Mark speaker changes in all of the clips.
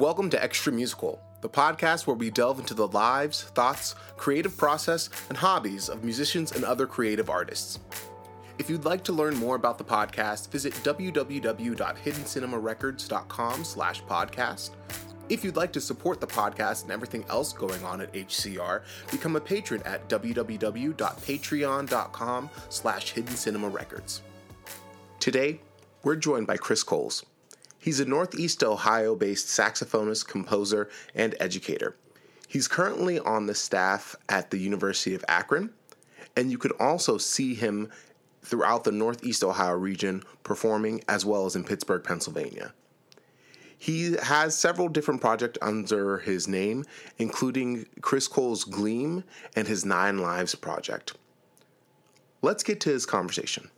Speaker 1: Welcome to Extra Musical, the podcast where we delve into the lives, thoughts, creative process, and hobbies of musicians and other creative artists. If you'd like to learn more about the podcast, visit www.hiddencinemarecords.com slash podcast. If you'd like to support the podcast and everything else going on at HCR, become a patron at www.patreon.com slash hiddencinemarecords. Today, we're joined by Chris Coles. He's a Northeast Ohio based saxophonist, composer, and educator. He's currently on the staff at the University of Akron, and you could also see him throughout the Northeast Ohio region performing as well as in Pittsburgh, Pennsylvania. He has several different projects under his name, including Chris Coles Gleam and his Nine Lives project. Let's get to his conversation.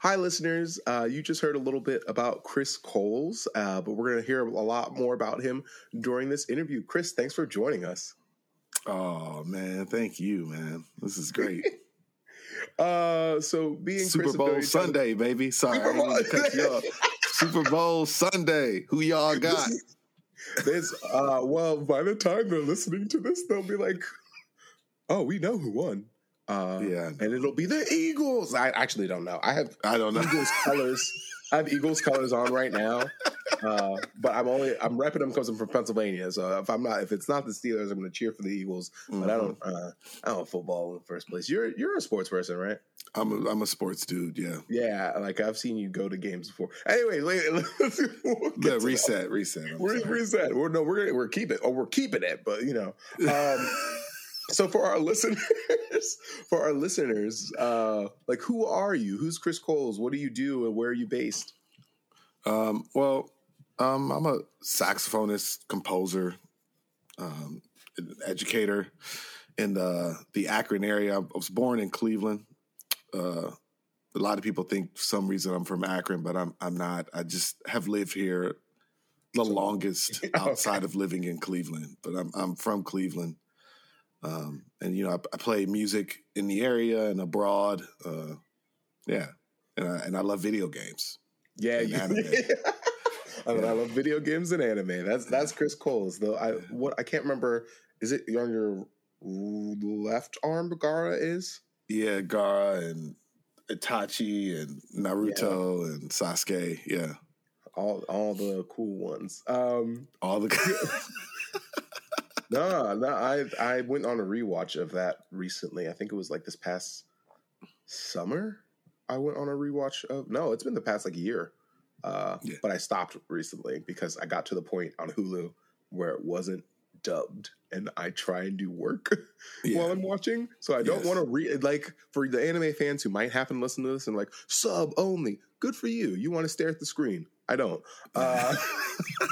Speaker 1: Hi, listeners. Uh, you just heard a little bit about Chris Coles, uh, but we're going to hear a lot more about him during this interview. Chris, thanks for joining us.
Speaker 2: Oh man, thank you, man. This is great.
Speaker 1: uh, so being
Speaker 2: Super
Speaker 1: Chris
Speaker 2: Bowl Sunday, baby. Sorry, I didn't mean to cut you off. Super Bowl Sunday. Who y'all got?
Speaker 1: There's uh, well, by the time they're listening to this, they'll be like, "Oh, we know who won." Uh,
Speaker 2: Yeah.
Speaker 1: and it'll be the Eagles. I actually don't know. I have
Speaker 2: I don't know.
Speaker 1: Eagles colors. I have Eagles colors on right now, uh, but I'm only I'm repping them because I'm from Pennsylvania. So if I'm not, if it's not the Steelers, I'm going to cheer for the Eagles. But I don't,
Speaker 2: Mm-hmm.
Speaker 1: uh, I don't football in the first place. You're you're a sports person, right?
Speaker 2: I'm a, I'm a sports dude. Yeah.
Speaker 1: Yeah, like I've seen you go to games before. Anyway, let's we'll get
Speaker 2: Yeah.
Speaker 1: to that.
Speaker 2: Reset. Reset. I'm
Speaker 1: We're
Speaker 2: sorry.
Speaker 1: reset. We're no, we're we're keeping. Oh, we're keeping it. But you know, um, so for our listeners, for our listeners, uh, like who are you? Who's Chris Coles? What do you do, and where are you based?
Speaker 2: Um, well, um, I'm a saxophonist, composer, um, an educator in the the Akron area. I was born in Cleveland. Uh, a lot of people think for some reason I'm from Akron, but I'm I'm not. I just have lived here the longest outside of living in Cleveland. But I'm I'm from Cleveland, um, and you know I, I play music in the area and abroad. Uh, yeah, and I, and I love video games.
Speaker 1: Yeah,
Speaker 2: And
Speaker 1: you,
Speaker 2: anime.
Speaker 1: I mean, I love video games and anime. That's that's Chris Coles. Though I what I can't remember. Is it on your left arm? Gaara is.
Speaker 2: Yeah, Gaara and Itachi and Naruto and Sasuke. Yeah,
Speaker 1: All all the cool ones. Um,
Speaker 2: all the.
Speaker 1: No, no, I I went on a rewatch of that recently. I think it was like this past summer. I went on a rewatch of no, it's been the past like a year. Uh,
Speaker 2: Yeah.
Speaker 1: but I stopped recently because I got to the point on Hulu where it wasn't dubbed, and I try and do work
Speaker 2: yeah.
Speaker 1: while I'm watching. So I don't
Speaker 2: Yes.
Speaker 1: want to read like for the anime fans who might happen to listen to this and like sub only. Good for you. You want to stare at the screen. I don't. Uh,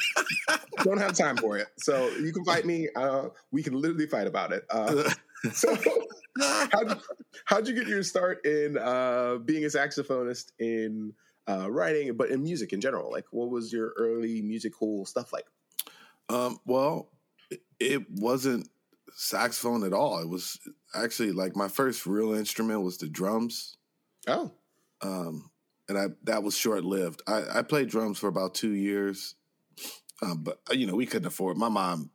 Speaker 1: don't have time for it. So you can fight me. Uh, we can literally fight about it. Uh, so how'd, how'd you get your start in uh, being a saxophonist in uh, writing, but in music in general? Like, what was your early musical stuff like?
Speaker 2: um, well, it- it wasn't saxophone at all. It was actually like my first real instrument was the drums.
Speaker 1: Oh,
Speaker 2: um, and I that was short lived. I, I played drums for about two years, um, but you know we couldn't afford. My mom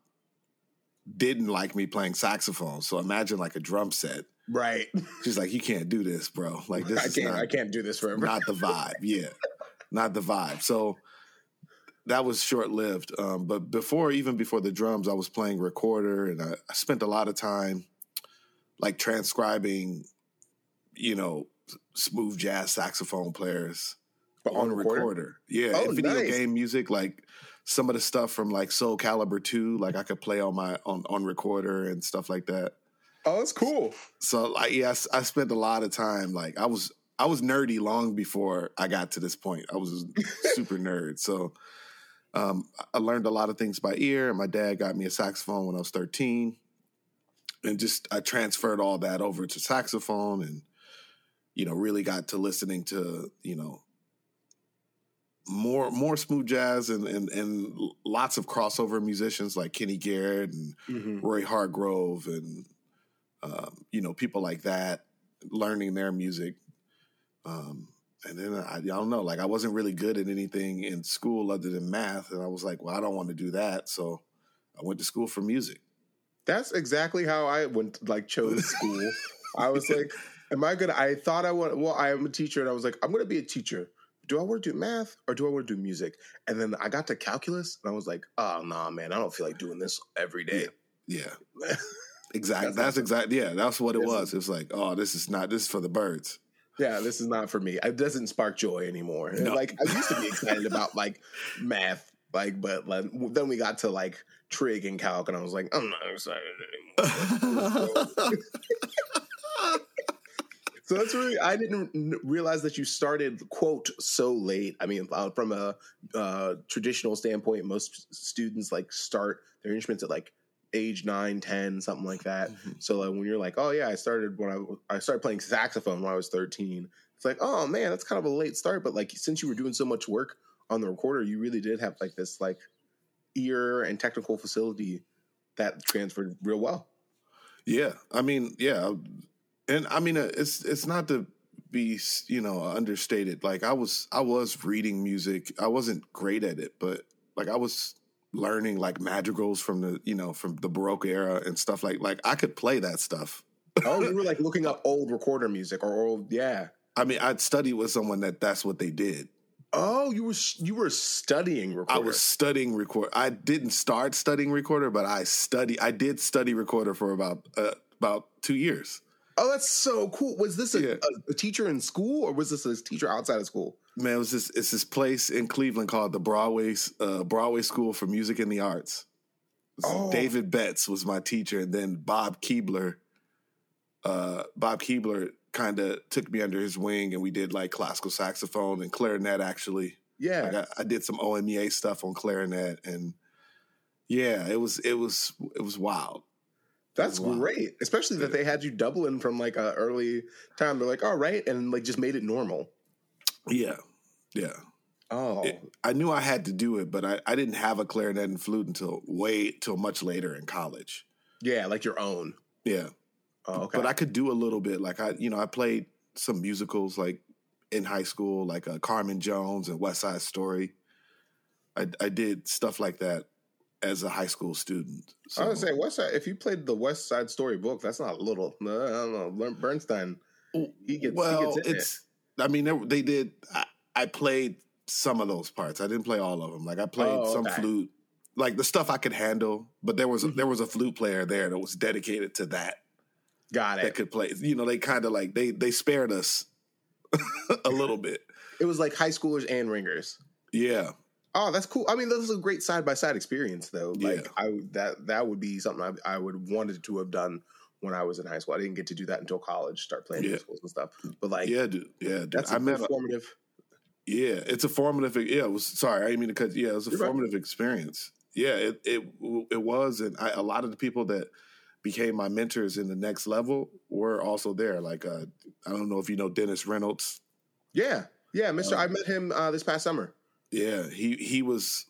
Speaker 2: didn't like me playing saxophone, so imagine like a drum set.
Speaker 1: right.
Speaker 2: She's like, "You can't do this, bro. Like this
Speaker 1: I
Speaker 2: is
Speaker 1: can't.
Speaker 2: not,
Speaker 1: I can't do this forever.
Speaker 2: not the vibe. Yeah, not the vibe." So that was short lived. Um, but before, even before the drums, I was playing recorder, and I, I spent a lot of time like transcribing, you know, smooth jazz saxophone players
Speaker 1: But
Speaker 2: on, recorder. Yeah,
Speaker 1: Oh,
Speaker 2: and video
Speaker 1: nice.
Speaker 2: game music, like some of the stuff from like Soul Calibur two, like I could play on my on on recorder and stuff like that.
Speaker 1: Oh, that's cool.
Speaker 2: So like, yes, I spent a lot of time. Like I was I was nerdy long before I got to this point. I was super nerd. So um, I learned a lot of things by ear. And my dad got me a saxophone when I was 13. And just I transferred all that over to saxophone and you know, really got to listening to, you know, more more smooth jazz and and, and lots of crossover musicians like Kenny Garrett and
Speaker 1: Mhm.
Speaker 2: Roy Hargrove and um, you know people like that, learning their music. Um, and then I, I don't know, like I wasn't really good at anything in school other than math, and I was like, well, I don't want to do that, so I went to school for music.
Speaker 1: That's exactly how I went. Like chose school. I was like, "Am I gonna?" I thought I want. Well, I am a teacher, and I was like, "I'm gonna be a teacher." Do I want to do math or do I want to do music? And then I got to calculus, and I was like, "Oh nah, man, I don't feel like doing this every day."
Speaker 2: Yeah, exactly. That's, exactly. Yeah, that's what it was. It was like, oh, this is not. This is for the birds.
Speaker 1: Yeah, this is not for me. It doesn't spark joy anymore.
Speaker 2: No.
Speaker 1: Like I used to be excited about like math, like, but like, then we got to like trig and calc, and I was like, I'm not excited anymore. so that's really I didn't realize that you started quote so late. I mean, uh, from a uh, traditional standpoint, most students like start their instruments at like age 9 10 something like that
Speaker 2: Mhm.
Speaker 1: so like when you're like oh yeah i started when i i started playing saxophone when i was 13 it's like oh man that's kind of a late start but like since you were doing so much work on the recorder you really did have like this like ear and technical facility that transferred real well
Speaker 2: Yeah, I mean, yeah, and I mean, uh, it's it's not to be you know understated. Like I was I was reading music. I wasn't great at it, but like I was learning like madrigals from the you know from the Baroque era and stuff like like I could play that stuff.
Speaker 1: oh you were like looking up old recorder music or old yeah
Speaker 2: I mean, I'd studied with someone that that's what they did.
Speaker 1: oh you were you were studying recorder
Speaker 2: I was studying record. I didn't start studying recorder, but I study. I did study recorder for about uh, about two years.
Speaker 1: Oh that's so cool was this a,
Speaker 2: Yeah.
Speaker 1: a, a teacher in school or was this a teacher outside of school
Speaker 2: Man, it was this. It's this place in Cleveland called the Broadway uh, Broadway School for Music and the Arts.
Speaker 1: Oh.
Speaker 2: David Betts was my teacher, and then Bob Keebler. Uh, Bob Keebler kind of took me under his wing, and we did like classical saxophone and clarinet. Actually,
Speaker 1: yeah
Speaker 2: like I, I did some OMEA stuff on clarinet, and yeah, it was it was it was wild.
Speaker 1: That's
Speaker 2: Wow.
Speaker 1: great, especially that they had you doubling from like a early time. They're like, all right, and like just made it normal.
Speaker 2: Yeah, yeah.
Speaker 1: Oh,
Speaker 2: It- I knew I had to do it, but I, I didn't have a clarinet and flute until way till much later in college.
Speaker 1: yeah, like your own.
Speaker 2: Yeah,
Speaker 1: Oh, okay.
Speaker 2: but I could do a little bit. Like I, you know, I played some musicals like in high school, like uh, Carmen Jones and West Side Story. I, I did stuff like that as a high school student.
Speaker 1: I was say West Side. If you played the West Side Story book, that's not little. No, I don't know. Bernstein, he gets.
Speaker 2: well,
Speaker 1: he gets
Speaker 2: it's. I mean, they, they did. I, I played some of those parts. I didn't play all of them. Like I played
Speaker 1: Oh,
Speaker 2: some
Speaker 1: okay.
Speaker 2: flute, like the stuff I could handle. But there was a,
Speaker 1: Mhm.
Speaker 2: there was a flute player there that was dedicated to that.
Speaker 1: Got it.
Speaker 2: That could play. You know, they kind of like they they spared us a little bit.
Speaker 1: It was like high schoolers and ringers.
Speaker 2: Yeah,
Speaker 1: Oh, that's cool. I mean, that was a great side by side experience, though. Like,
Speaker 2: Yeah.
Speaker 1: I that that would be something I, I would wanted to have done when I was in high school. I didn't get to do that until college, start playing
Speaker 2: Yeah.
Speaker 1: musicals and stuff. But like,
Speaker 2: yeah, dude. Yeah, dude.
Speaker 1: that's a
Speaker 2: I met. A,
Speaker 1: formative.
Speaker 2: yeah, it's a formative. Yeah, it was. Sorry, I didn't mean to cut. Yeah, it was a
Speaker 1: You're right.
Speaker 2: formative experience. Yeah, it it it was, and I, a lot of the people that became my mentors in the next level were also there. Like, uh, I don't know if you know Dennis Reynolds.
Speaker 1: Yeah, yeah, Mister. I
Speaker 2: Um,
Speaker 1: met him uh, this past summer.
Speaker 2: Yeah, he he was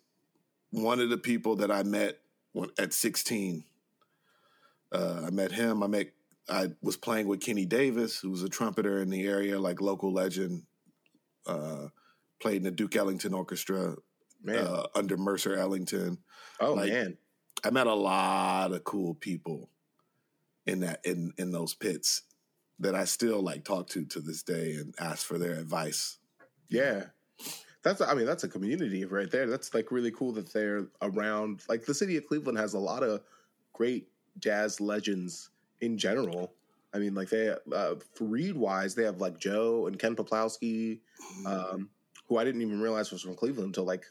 Speaker 2: one of the people that I met when, at 16. Uh, I met him. I met. I was playing with Kenny Davis, who was a trumpeter in the area, like local legend. Uh, played in the Duke Ellington Orchestra uh, under Mercer Ellington.
Speaker 1: oh
Speaker 2: like-
Speaker 1: man,
Speaker 2: I met a lot of cool people in that in in those pits that I still like talk to to this day and ask for their advice.
Speaker 1: yeah. That's. I mean, that's a community right there. That's like really cool that they're around. Like the city of Cleveland has a lot of great jazz legends in general. I mean, like they uh, for reed wise, they have like Joe and Ken Peplowski, um, who I didn't even realize was from Cleveland until like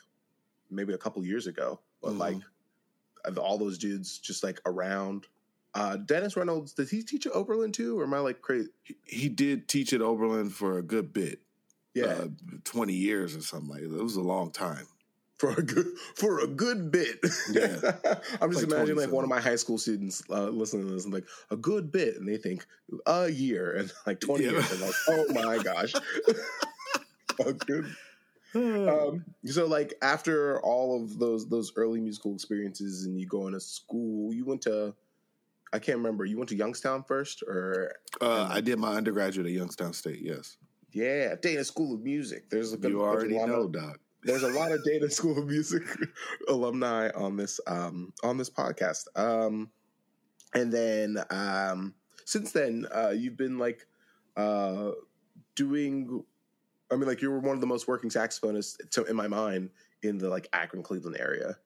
Speaker 1: maybe a couple years ago. But
Speaker 2: Mhm.
Speaker 1: like all those dudes just like around. Uh, Dennis Reynolds, did he teach at Oberlin too, or am I like crazy?
Speaker 2: He did teach at Oberlin for a good bit.
Speaker 1: Yeah,
Speaker 2: uh, 20 years or something like that. It was a long time.
Speaker 1: for a good for a good bit.
Speaker 2: Yeah.
Speaker 1: I'm just
Speaker 2: Like
Speaker 1: imagining like one of my high school students uh, listening to this and like a good bit, and they think a year and like 20
Speaker 2: Yeah.
Speaker 1: years. I'm like, oh my gosh, a good. Um, so like after all of those those early musical experiences, and you go into school, you went to. I can't remember. You went to Youngstown first, or
Speaker 2: uh, I did my undergraduate at Youngstown State, yes.
Speaker 1: Yeah, Dana School of Music. There's a good.
Speaker 2: You already
Speaker 1: a
Speaker 2: know,
Speaker 1: of-
Speaker 2: Doc.
Speaker 1: There's a lot of Dana School of Music alumni on this um, on this podcast. Um, and then um, since then, uh, you've been like uh, doing. I mean, like you were one of the most working saxophonists, to, in my mind, in the like Akron, Cleveland area.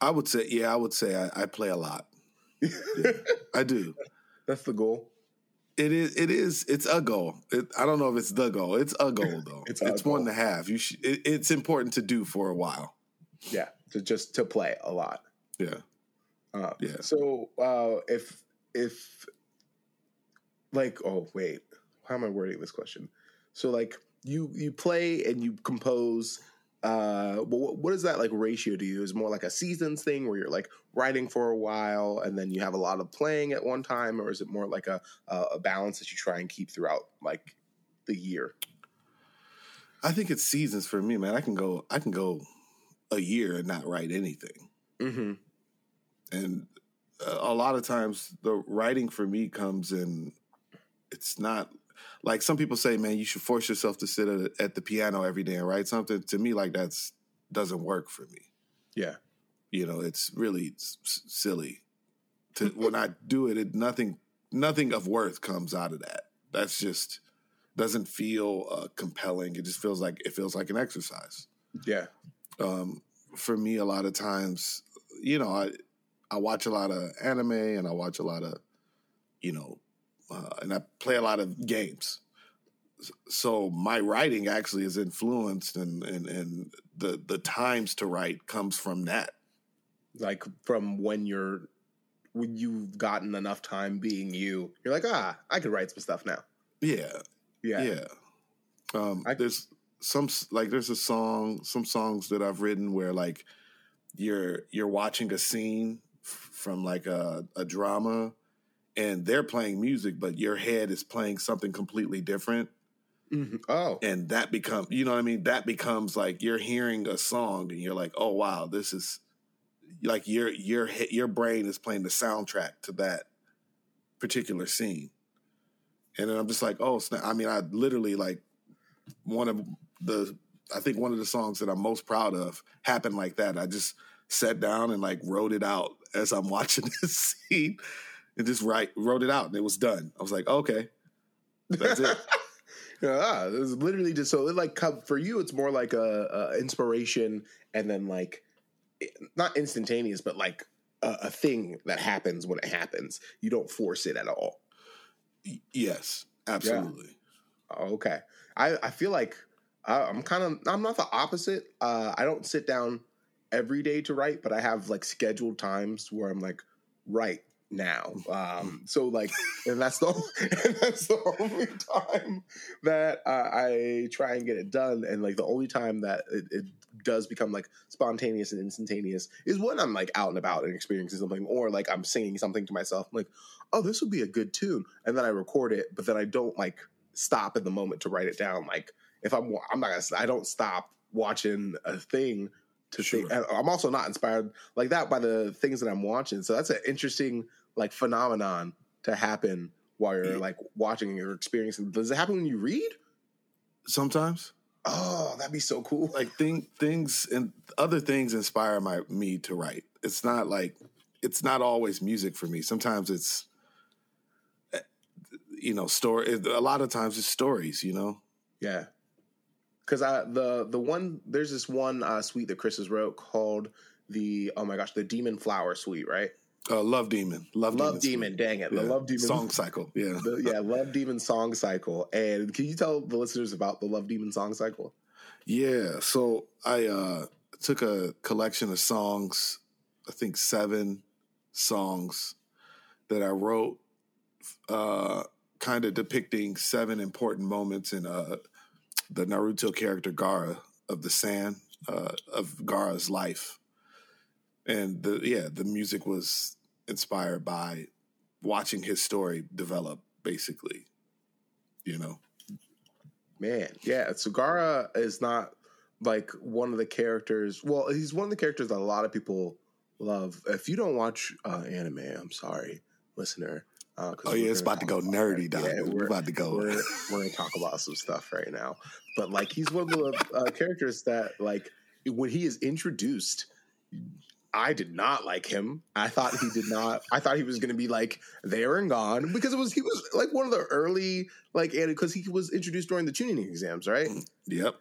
Speaker 2: I would say, yeah, I would say I, I play a lot. Yeah, I do.
Speaker 1: That's the goal.
Speaker 2: It is. It is. It's a goal. It, I don't know if it's the goal. It's a goal though.
Speaker 1: It's
Speaker 2: it's
Speaker 1: a
Speaker 2: one
Speaker 1: goal.
Speaker 2: to have. You. Should, it, it's important to do for a while.
Speaker 1: Yeah, to just to play a lot.
Speaker 2: Yeah.
Speaker 1: Uh,
Speaker 2: Yeah.
Speaker 1: So uh, if if like oh wait, how am I wording this question? So like you you play and you compose. Uh, what, what is that like ratio to you? Is more like a seasons thing where you're like writing for a while and then you have a lot of playing at one time, or is it more like a a, a balance that you try and keep throughout like the year?
Speaker 2: I think it's seasons for me, man. I can go. I can go a year and not write anything.
Speaker 1: Mm-hmm.
Speaker 2: and uh, a lot of times the writing for me comes in it's not like some people say man you should force yourself to sit at, at the piano every day and write something to me like that's doesn't work for me.
Speaker 1: Yeah.
Speaker 2: you know it's really s- silly to when i do it, it nothing nothing of worth comes out of that. That's just doesn't feel uh, compelling. It just feels like it feels like an exercise.
Speaker 1: Yeah.
Speaker 2: um, for me, a lot of times, you know, I I watch a lot of anime and I watch a lot of, you know, uh, and I play a lot of games. So my writing actually is influenced, and and and the the times to write comes from that.
Speaker 1: Like from when you're when you've gotten enough time being you, you're like, ah, I could write some stuff now.
Speaker 2: Yeah,
Speaker 1: Yeah.
Speaker 2: yeah. Um,
Speaker 1: I-
Speaker 2: there's some like there's a song, some songs that I've written where like you're you're watching a scene f- from like a, a drama, and they're playing music, but your head is playing something completely different,
Speaker 1: Mhm. Oh,
Speaker 2: and that becomes you know what I mean. That becomes like you're hearing a song, and you're like, oh wow, this is like your your your brain is playing the soundtrack to that particular scene. And then I'm just like, oh, snap. I mean, I literally like one of the, I think one of the songs that I'm most proud of happened like that. I just sat down and like wrote it out as I'm watching this scene and just write, wrote it out and it was done. I was like, okay, that's it.
Speaker 1: yeah, it was literally just so it like for you. It's more like a, a inspiration, and then like not instantaneous, but like a, a thing that happens when it happens. You don't force it at all.
Speaker 2: Yes, absolutely.
Speaker 1: Oh, okay. I, I feel like I, I'm kind of I'm not the opposite. Uh, I don't sit down every day to write, but I have like scheduled times where I'm like write now. Um, so like, and that's the and that's the only time that uh, I try and get it done. And like the only time that it, it does become like spontaneous and instantaneous is when I'm like out and about and experiencing something, or like I'm singing something to myself. I'm like, oh, this would be a good tune, and then I record it, but then I don't like stop in the moment to write it down. Like if I'm, I'm not gonna, I don't stop watching a thing to
Speaker 2: Sure.
Speaker 1: think. and I'm also not inspired like that by the things that I'm watching. So that's an interesting like phenomenon to happen while you're like watching or experiencing. Does it happen when you read?
Speaker 2: Sometimes
Speaker 1: Oh, that'd be so cool.
Speaker 2: like thing, things and other things inspire my me to write. It's not like it's not always music for me. Sometimes it's eh, you know story. A lot of times it's stories. You know.
Speaker 1: Yeah. Cause I the the one there's this one uh suite that Chris has wrote called the oh my gosh, the Demon Flower Suite, right?
Speaker 2: Uh, Love Demon. Love,
Speaker 1: Love
Speaker 2: Demon.
Speaker 1: Demon, dang it. The Love Demon
Speaker 2: Song cycle. Yeah.
Speaker 1: the, yeah, Love Demon song cycle. And can you tell the listeners about the Love Demon song cycle?
Speaker 2: Yeah. So I uh, took a collection of songs, I think seven songs that I wrote, uh, kind of depicting seven important moments in uh, the Naruto character Gaara of the Sand, uh, of Gaara's life. And the yeah, the music was inspired by watching his story develop, basically. You know.
Speaker 1: Man, yeah, Sugara is not like one of the characters. Well, he's one of the characters that a lot of people love. If you don't watch uh, anime, I'm sorry, listener. Uh,
Speaker 2: oh yeah, it's about to go nerdy, dog. Yeah, we're, we're, about to go.
Speaker 1: We're, we're going to talk about some stuff right now. But like, he's one of the uh, characters that like when he is introduced, I did not like him. I thought he did not. I thought he was going to be like there and gone because it was he was like one of the early like and because he was introduced during the Chunin exams, right? Mm,
Speaker 2: yep.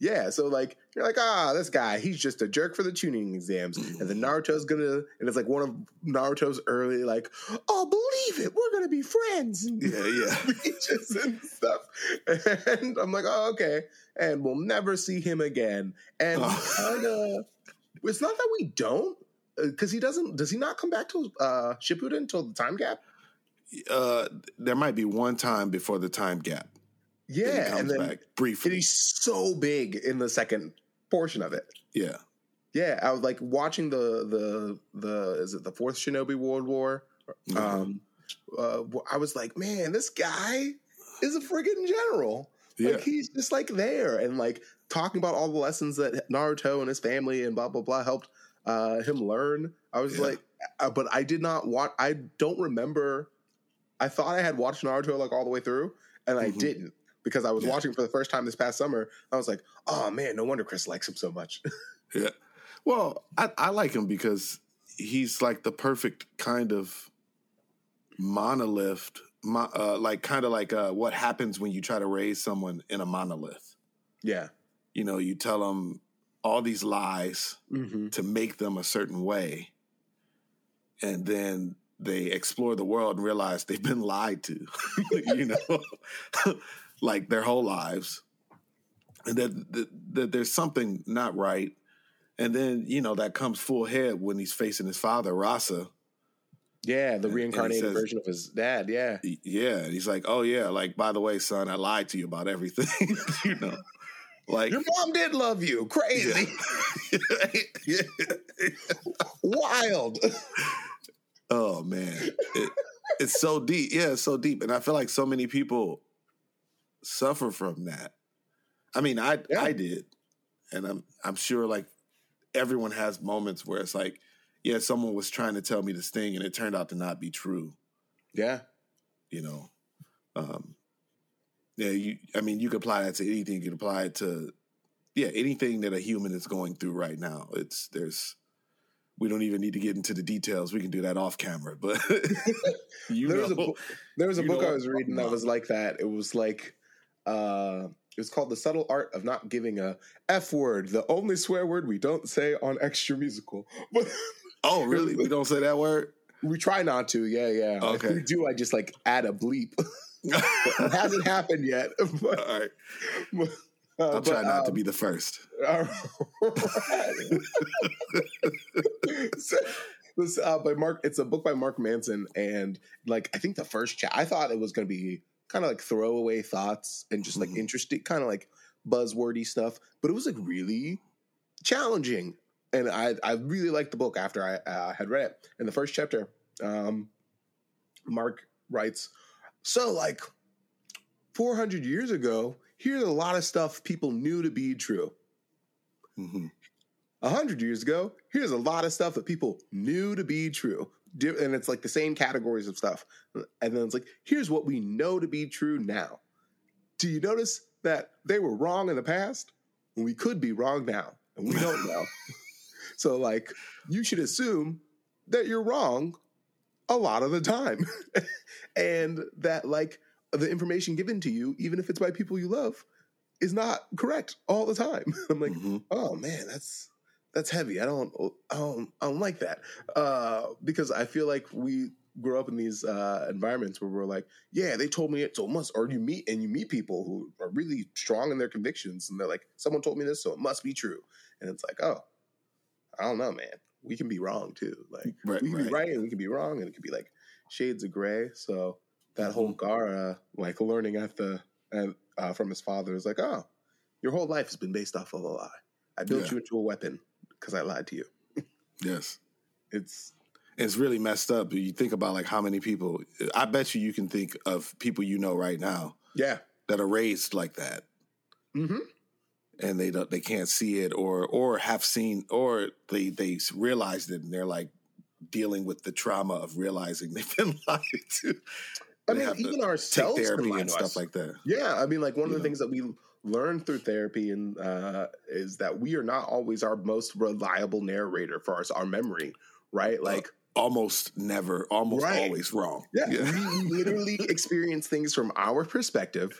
Speaker 1: Yeah, so like you're like, ah, this guy, he's just a jerk for the Chunin exams, and then Naruto's gonna, and it's like one of Naruto's early, like, oh, believe it, we're gonna be friends, and
Speaker 2: yeah, yeah,
Speaker 1: speeches and stuff, and I'm like, oh, okay, and we'll never see him again, and oh. kind of, it's not that we don't, because uh, he doesn't, does he not come back to uh, Shippuden until the time gap?
Speaker 2: Uh, there might be one time before the time gap.
Speaker 1: Yeah, and then
Speaker 2: briefly.
Speaker 1: And he's so big in the second portion of it.
Speaker 2: Yeah,
Speaker 1: yeah. I was like watching the the the is it the fourth Shinobi World War? Mm-hmm. Um, uh, I was like, man, this guy is a friggin' general. Yeah. Like he's just like there and like talking about all the lessons that Naruto and his family and blah blah blah helped uh, him learn. I was yeah. like, uh, but I did not watch. I don't remember. I thought I had watched Naruto like all the way through, and I mm-hmm. didn't because I was yeah. watching for the first time this past summer. I was like, oh man, no wonder Chris likes him so much.
Speaker 2: yeah. Well, I, I like him because he's like the perfect kind of monolith, uh, like kind of like uh, what happens when you try to raise someone in a monolith.
Speaker 1: Yeah.
Speaker 2: You know, you tell them all these lies mm-hmm. to make them a certain way. And then they explore the world and realize they've been lied to, you know? like their whole lives, and that, that, that there's something not right. And then you know that comes full head when he's facing his father, Rasa.
Speaker 1: Yeah, the reincarnated says, version of his dad. Yeah,
Speaker 2: yeah. And he's like, "Oh yeah, like by the way, son, I lied to you about everything." you know, like
Speaker 1: your mom did love you. Crazy, yeah. wild.
Speaker 2: Oh man, it, it's so deep. Yeah, it's so deep, and I feel like so many people suffer from that. I mean, I yeah. I did, and I'm I'm sure like everyone has moments where it's like, yeah, someone was trying to tell me this thing, and it turned out to not be true.
Speaker 1: Yeah,
Speaker 2: you know, um, yeah. You, I mean, you could apply that to anything. You can apply it to, yeah, anything that a human is going through right now. It's there's we don't even need to get into the details. We can do that off camera. But
Speaker 1: you there was a there was a book I was reading that was like that. It was like uh, it was called The Subtle Art of Not Giving a F Word, the only swear word we don't say on Extra Musical.
Speaker 2: oh, really? We don't say that word?
Speaker 1: We try not to, yeah, yeah. Okay. If we do, I just like add a bleep. it hasn't happened yet. But,
Speaker 2: All right. But, uh, I'll try not um, to be the first.
Speaker 1: so, uh, by Mark, it's a book by Mark Manson, and like I think the first chat, I thought it was going to be kind of like throwaway thoughts and just like mm-hmm. interesting, kind of like buzzwordy stuff. But it was like really challenging, and I I really liked the book after I uh, had read it. In the first chapter, um, Mark writes, "So like 400 years ago, here's a lot of stuff people knew to be true." Mm-hmm. A hundred years ago, here's a lot of stuff that people knew to be true and it's like the same categories of stuff. And then it's like, here's what we know to be true now. Do you notice that they were wrong in the past? And we could be wrong now, and we don't know. so, like, you should assume that you're wrong a lot of the time. and that, like, the information given to you, even if it's by people you love, is not correct all the time. I'm like, mm-hmm. oh man, that's that's heavy. I don't, I don't, I don't like that uh, because I feel like we grow up in these uh, environments where we're like, yeah, they told me it, so it must. Or you meet and you meet people who are really strong in their convictions, and they're like, someone told me this, so it must be true. And it's like, oh, I don't know, man. We can be wrong too. Like right, we can right. be right and we can be wrong, and it can be like shades of gray. So that whole mm-hmm. Like learning at the uh, from his father, is like, oh, your whole life has been based off of a lie. I built yeah. you into a weapon because I lied to you.
Speaker 2: yes.
Speaker 1: It's
Speaker 2: it's really messed up. You think about like how many people. I bet you you can think of people you know right now.
Speaker 1: Yeah.
Speaker 2: That are raised like that.
Speaker 1: Mm-hmm.
Speaker 2: And they don't, they can't see it, or or have seen, or they they realized it, and they're like dealing with the trauma of realizing they've been lied to.
Speaker 1: I
Speaker 2: They
Speaker 1: mean, even ourselves
Speaker 2: take therapy and stuff
Speaker 1: us.
Speaker 2: like that.
Speaker 1: Yeah, I mean, like one of the
Speaker 2: know.
Speaker 1: things that we learn through therapy and uh, is that we are not always our most reliable narrator for our, our memory, right? Like,
Speaker 2: Almost never, almost
Speaker 1: Right.
Speaker 2: always wrong.
Speaker 1: yeah, we, we literally experience things from our perspective,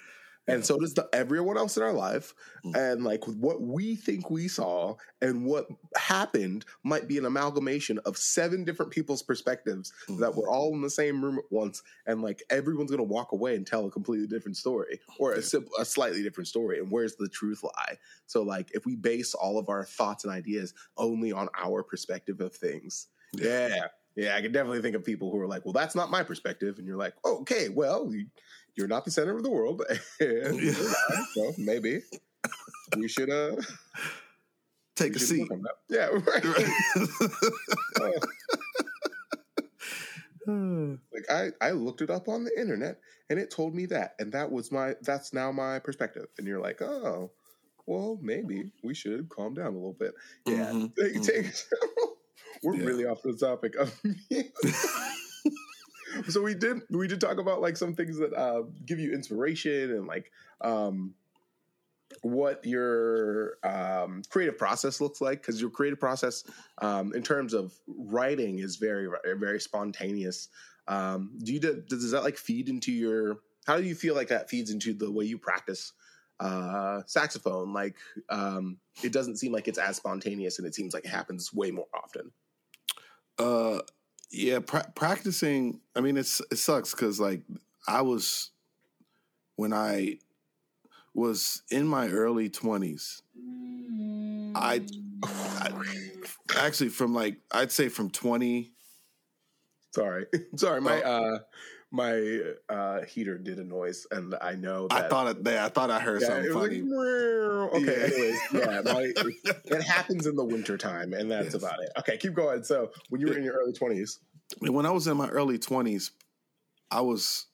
Speaker 1: and so does the, everyone else in our life.
Speaker 2: Mm.
Speaker 1: And like what we think we saw and what happened might be an amalgamation of seven different people's perspectives that were all in the same room at once, and like everyone's gonna walk away and tell a completely different story or a, a slightly different story. And where's the truth lie? So like if we base all of our thoughts and ideas only on our perspective of things,
Speaker 2: Yeah.
Speaker 1: yeah, yeah, I can definitely think of people who are like, well, that's not my perspective, and you're like, oh, okay, well, you're not the center of the world, and
Speaker 2: Yeah.
Speaker 1: so maybe we should uh
Speaker 2: Take a seat.
Speaker 1: work on that. Yeah, like I, I looked it up on the internet and it told me that and that was my that's now my perspective and you're like oh well maybe we should calm down a little bit yeah
Speaker 2: Mhm,
Speaker 1: take,
Speaker 2: mhm.
Speaker 1: we're
Speaker 2: Yeah.
Speaker 1: really off the topic of so we did we did talk about like some things that uh, give you inspiration and like um what your um, creative process looks like. Because your creative process um, in terms of writing is very very spontaneous. Um, do you does that like feed into your how do you feel like that feeds into the way you practice uh, saxophone? Like um, it doesn't seem like it's as spontaneous and it seems like it happens way more often.
Speaker 2: Uh, yeah, pra- practicing. I mean, it's it sucks because like I was when I was in my early twenties. I, I actually from like I'd say from twenty.
Speaker 1: sorry sorry my
Speaker 2: Oh.
Speaker 1: uh my uh heater did a noise and i know that
Speaker 2: I thought it. There, I thought I heard
Speaker 1: yeah,
Speaker 2: something funny.
Speaker 1: like okay
Speaker 2: Yeah.
Speaker 1: anyways yeah my, it happens in the winter time and that's
Speaker 2: Yes.
Speaker 1: about it okay keep going so when you were in your early 20s
Speaker 2: when I was in my early twenties, I was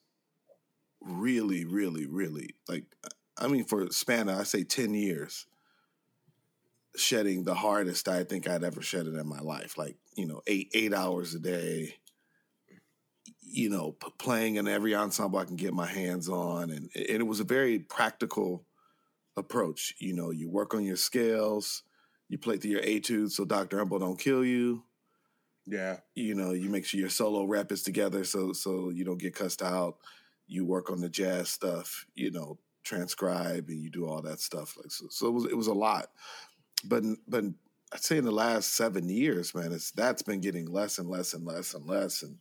Speaker 2: really, really, really like. I mean, for span I say ten years, shedding the hardest I think I'd ever shedded in my life. Like you know, eight eight hours a day. You know, p- playing in every ensemble I can get my hands on, and, and it was a very practical approach. You know, you work on your scales, you play through your etudes so Doctor Humble don't kill you.
Speaker 1: Yeah.
Speaker 2: You know you make sure your solo rep is together so so you don't get cussed out. You work on the jazz stuff you know transcribe and you do all that stuff like so, so it was it was a lot. But but i'd say in the last seven years man it's that's been getting less and less and less and less and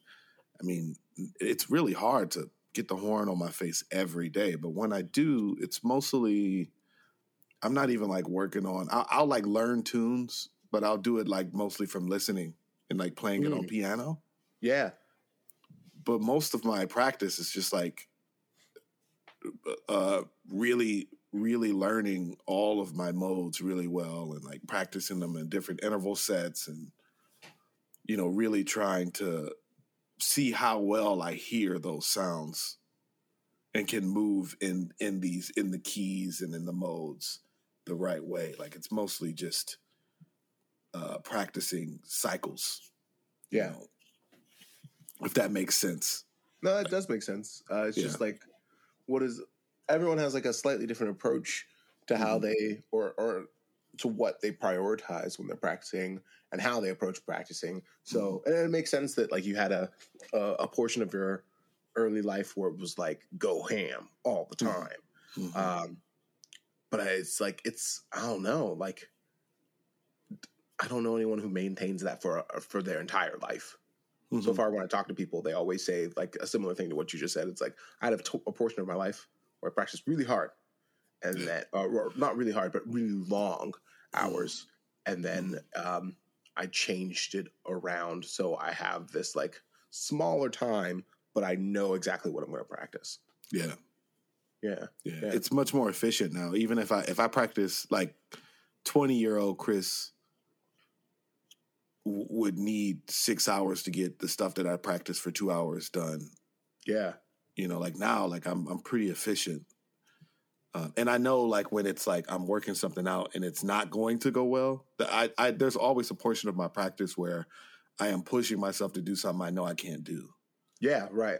Speaker 2: i mean it's really hard to get the horn on my face every day but when i do it's mostly i'm not even like working on i'll, I'll like learn tunes but i'll do it like mostly from listening and like playing it on
Speaker 1: Mm.
Speaker 2: piano
Speaker 1: yeah
Speaker 2: but most of my practice is just like uh really really learning all of my modes really well and like practicing them in different interval sets and you know really trying to see how well I hear those sounds and can move in in these in the keys and in the modes the right way. Like it's mostly just uh practicing cycles you
Speaker 1: yeah.
Speaker 2: know, if that makes sense.
Speaker 1: No that does make sense. Uh it's just like what is everyone has like a slightly different approach to how
Speaker 2: Mhm.
Speaker 1: they or or to what they prioritize when they're practicing and how they approach practicing so and it makes sense that like you had a a, a portion of your early life where it was like go ham all the
Speaker 2: Mhm.
Speaker 1: time
Speaker 2: Mhm.
Speaker 1: um but it's like it's i don't know like i don't know anyone who maintains that for for their entire life so
Speaker 2: Mhm.
Speaker 1: far when i talk to people they always say like a similar thing to what you just said it's like i had a, to- a portion of my life where i practiced really hard and that or, or not really hard but really long hours. Mm-hmm. And then mm-hmm. um i changed it around so i have this like smaller time but i know exactly what i'm going to practice.
Speaker 2: Yeah.
Speaker 1: Yeah.
Speaker 2: Yeah,
Speaker 1: Yeah.
Speaker 2: it's much more efficient now. Even if I if I practice like twenty year old Chris w- would need six hours to get the stuff that I practice for two hours done.
Speaker 1: yeah.
Speaker 2: You know, like now, like I'm I'm pretty efficient, um, and I know like when it's like I'm working something out and it's not going to go well. I, I there's always a portion of my practice where I am pushing myself to do something I know I can't do.
Speaker 1: Yeah, right.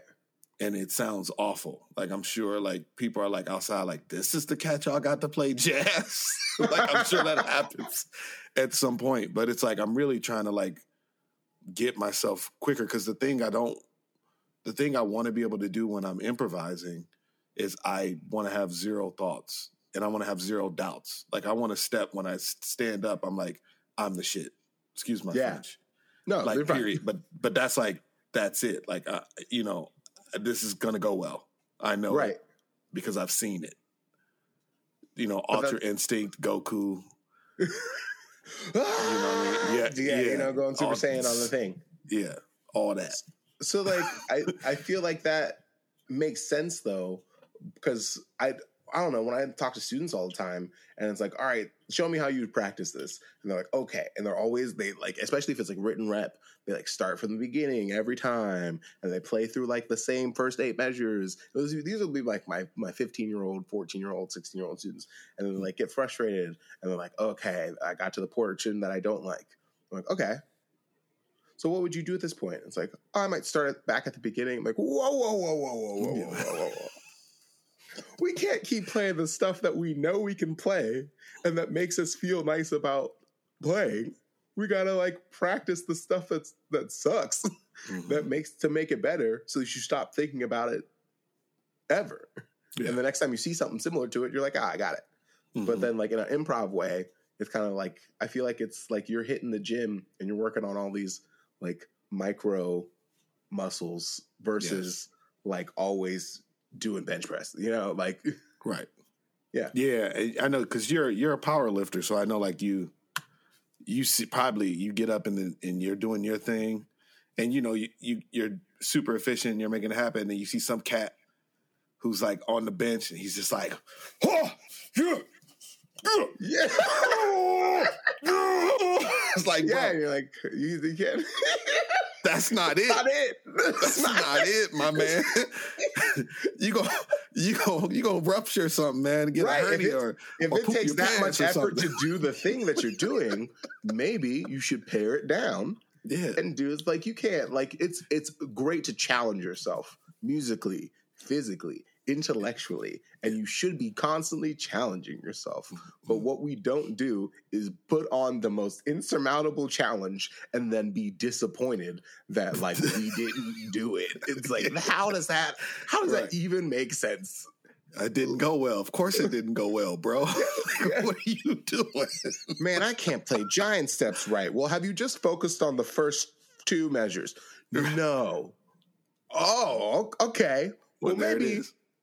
Speaker 2: And it sounds awful. Like I'm sure like people are like outside, like, this is the catch y'all got to play jazz. like I'm sure that happens at some point. But it's like I'm really trying to like get myself quicker because the thing I don't the thing I want to be able to do when I'm improvising is I want to have zero thoughts and I want to have zero doubts. Like I want to step when I stand up, I'm like, I'm the shit. Excuse my
Speaker 1: Yeah.
Speaker 2: French.
Speaker 1: No,
Speaker 2: Like period. But but that's like that's it. Like uh, you know, this is gonna go well. I know
Speaker 1: Right.
Speaker 2: because I've seen it. You know, Ultra Instinct, Goku.
Speaker 1: you
Speaker 2: know what I mean? Yeah,
Speaker 1: yeah, you know, going Super
Speaker 2: All-
Speaker 1: Saiyan on the thing.
Speaker 2: Yeah, all that.
Speaker 1: So like I I feel like that makes sense though because I I don't know when I talk to students all the time and it's like all right show me how you practice this and they're like okay and they're always they like especially if it's like written rep they like start from the beginning every time and they play through like the same first eight measures these will be like my my 15 year old 14 year old 16 year old students and then like get frustrated and they're like okay I got to the portion that I don't like I'm like okay so what would you do at this point? It's like, oh, I might start back at the beginning. I'm like, whoa, whoa, whoa, whoa, whoa, whoa, whoa, whoa, whoa. We can't keep playing the stuff that we know we can play and that makes us feel nice about playing. We gotta like practice the stuff that's that sucks
Speaker 2: Mhm.
Speaker 1: that makes to make it better so that you stop thinking about it ever.
Speaker 2: Yeah.
Speaker 1: And the next time you see something similar to it, you're like, ah, I got it. But
Speaker 2: Mhm.
Speaker 1: then like in an improv way, it's kind of like I feel like it's like you're hitting the gym and you're working on all these like micro muscles versus like always doing bench press. You know, like
Speaker 2: Right.
Speaker 1: Yeah.
Speaker 2: Yeah, I- know because you're you're a power lifter, so I know like you, you see probably you get up and and you're doing your thing, and you know you, you you're super efficient, you're making it happen, and you see some cat who's like on the bench and he's just like, oh, yeah, yeah,
Speaker 1: yeah,
Speaker 2: it's like,
Speaker 1: yeah. you're like you, you can't.
Speaker 2: that's not it.
Speaker 1: not it.
Speaker 2: That's not it, my man. you go, you go, you go rupture something, man. Get
Speaker 1: Right,
Speaker 2: a
Speaker 1: if
Speaker 2: hernia
Speaker 1: it's-
Speaker 2: or
Speaker 1: If
Speaker 2: or
Speaker 1: it takes that much effort to do the thing that you're doing, maybe you should pare it down
Speaker 2: yeah,
Speaker 1: and do it like you can't. Like it's it's great to challenge yourself musically, physically, intellectually, and you should be constantly challenging yourself. But mm-hmm. what we don't do is put on the most insurmountable challenge and then be disappointed that like we didn't do it. It's like how does that how does
Speaker 2: Right.
Speaker 1: that even make sense?
Speaker 2: it didn't go well. Of course, it didn't go well, bro. what are you doing?
Speaker 1: Man, I can't play giant steps right. Well, have you just focused on the first two measures? No. Oh, okay. Well,
Speaker 2: Well,
Speaker 1: maybe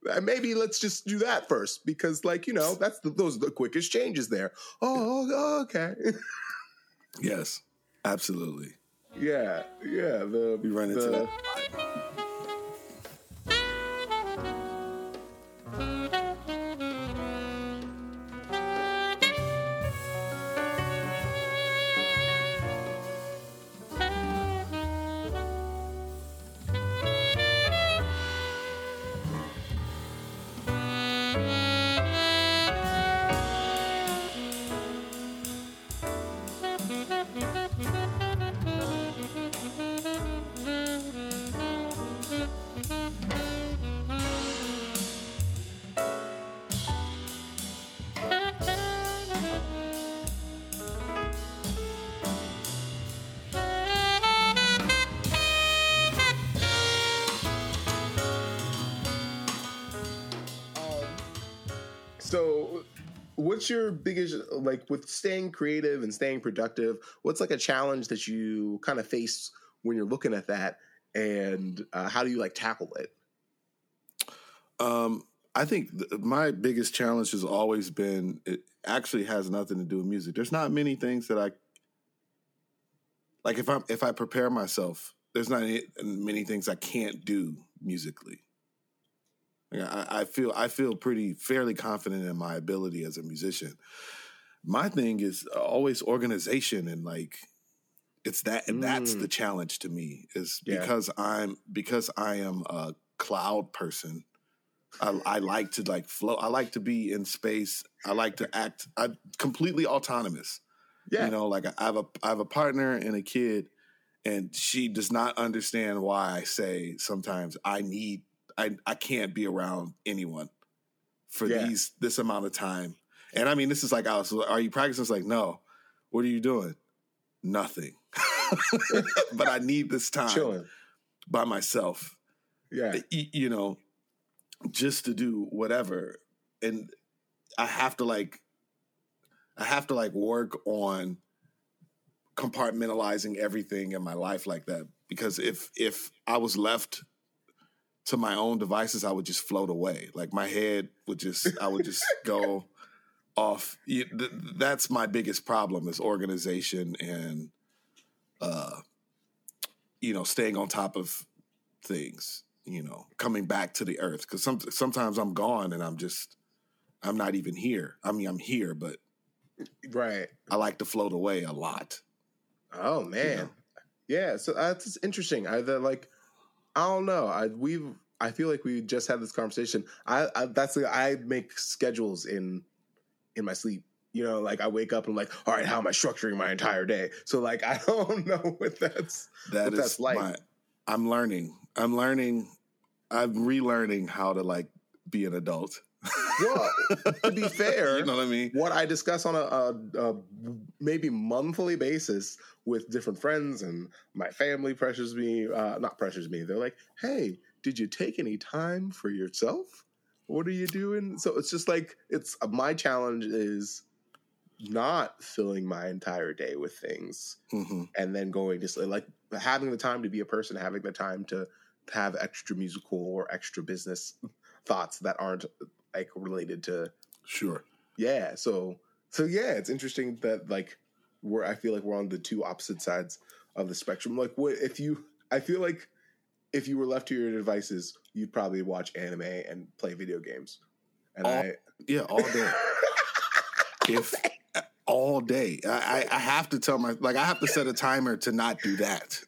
Speaker 1: Uh, maybe let's just do that first because, like you know, that's the, those are the quickest changes there. Oh, oh, oh okay.
Speaker 2: Yes, absolutely.
Speaker 1: yeah, yeah. The
Speaker 2: We run into
Speaker 1: the-
Speaker 2: that.
Speaker 1: What's your biggest like with staying creative and staying productive? What's like a challenge that you kind of face when you're looking at that, and uh, how do you like tackle it?
Speaker 2: Um, I think th- my biggest challenge has always been it actually has nothing to do with music. There's not many things that I like if I if I prepare myself. There's not any, many things I can't do musically. I, I feel I feel pretty fairly confident in my ability as a musician. My thing is always organization and like it's that and that's
Speaker 1: Mm.
Speaker 2: the challenge to me is
Speaker 1: Yeah.
Speaker 2: because I'm because I am a cloud person. I, I like to like flow. I like to be in space. I like to act. I'm completely autonomous.
Speaker 1: Yeah,
Speaker 2: You know, like I have a I have a partner and a kid, and she does not understand why I say sometimes I need I I can't be around anyone for
Speaker 1: Yeah.
Speaker 2: these this amount of time. And I mean, this is like, I was, are you practicing? It's like, no. What are you doing? Nothing. but I need this time
Speaker 1: Chilling.
Speaker 2: by myself.
Speaker 1: Yeah.
Speaker 2: you know, just to do whatever. And I have to like, I have to like work on compartmentalizing everything in my life like that. Because if if I was left to my own devices, I would just float away. Like my head would just, I would just go off. You- th- That's my biggest problem is organization and, uh, you know, staying on top of things. You know, coming back to the earth because some, sometimes I'm gone and I'm just, I'm not even here. I mean, I'm here, but
Speaker 1: Right.
Speaker 2: I like to float away a lot.
Speaker 1: Oh man.
Speaker 2: know?
Speaker 1: Yeah. So that's interesting. I the, like. I don't know. I we've. I feel like we just had this conversation. I, I that's the, I make schedules in in my sleep. You know, like I wake up and I'm like, all right, how am I structuring my entire day? So like, I don't know what that's.
Speaker 2: That
Speaker 1: What
Speaker 2: is
Speaker 1: that's like.
Speaker 2: my. I'm learning. I'm learning. I'm relearning how to like be an adult.
Speaker 1: Well, to be fair,
Speaker 2: you know what I mean?
Speaker 1: what I discuss on a, a, a maybe monthly basis with different friends and my family pressures me, uh, not pressures me. They're like, "Hey, did you take any time for yourself? What are you doing?" So it's just like it's my challenge is not filling my entire day with things
Speaker 2: hmm
Speaker 1: and then going to sleep. like having the time to be a person, having the time to have extra musical or extra business thoughts that aren't like related to
Speaker 2: Sure.
Speaker 1: yeah so so yeah it's interesting that like we're i feel like we're on the two opposite sides of the spectrum like what if you i feel like if you were left to your devices you'd probably watch anime and play video games and
Speaker 2: All-
Speaker 1: i
Speaker 2: Yeah, all day. if uh, all day, I, I I have to tell my like I have to set a timer to not do that.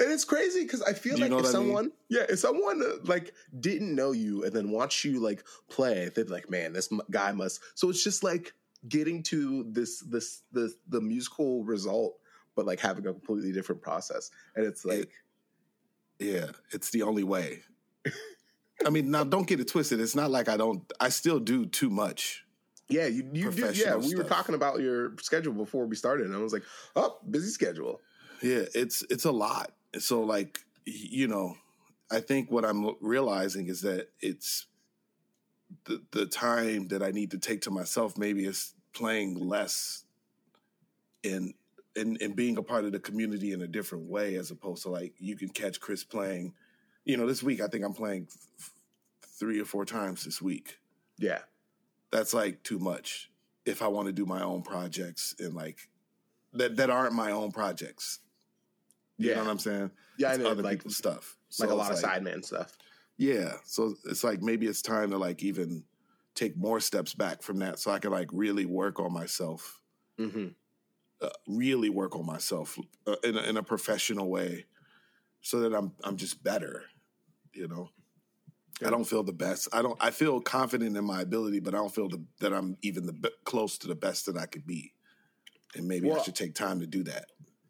Speaker 1: And it's crazy because i feel like if
Speaker 2: I mean?
Speaker 1: someone yeah if someone uh, like didn't know you and then watch you like play they'd be like man this m- guy must so it's just like getting to this this the the musical result but like having a completely different process and it's like
Speaker 2: Yeah, it's the only way. I mean, now don't get it twisted. It's not like I don't. I still do too much.
Speaker 1: Yeah, you you do. Yeah, we were talking about your schedule before we started, and I was like, "Oh, busy schedule."
Speaker 2: Yeah, it's it's a lot. So like you know, I think what I'm realizing is that it's the the time that I need to take to myself maybe is playing less in in in being a part of the community in a different way as opposed to like you can catch Chris playing. You know, this week I think I'm playing f- three or four times this week.
Speaker 1: Yeah,
Speaker 2: That's like too much if I want to do my own projects and like that that aren't my own projects. You
Speaker 1: yeah,
Speaker 2: know what I'm saying?
Speaker 1: yeah. I
Speaker 2: It's
Speaker 1: know,
Speaker 2: other
Speaker 1: like
Speaker 2: people's stuff.
Speaker 1: like a lot of
Speaker 2: like-
Speaker 1: sideman stuff.
Speaker 2: Yeah. So it's like maybe it's time to like even take more steps back from that so I can like really work on myself,
Speaker 1: hmm
Speaker 2: uh, really work on myself uh, in a, in a professional way so that I'm I'm just better, you know. I don't feel the best. I don't I feel confident in my ability, but I don't feel the, that I'm even the close to the best that I could be. And maybe I should take time to do that.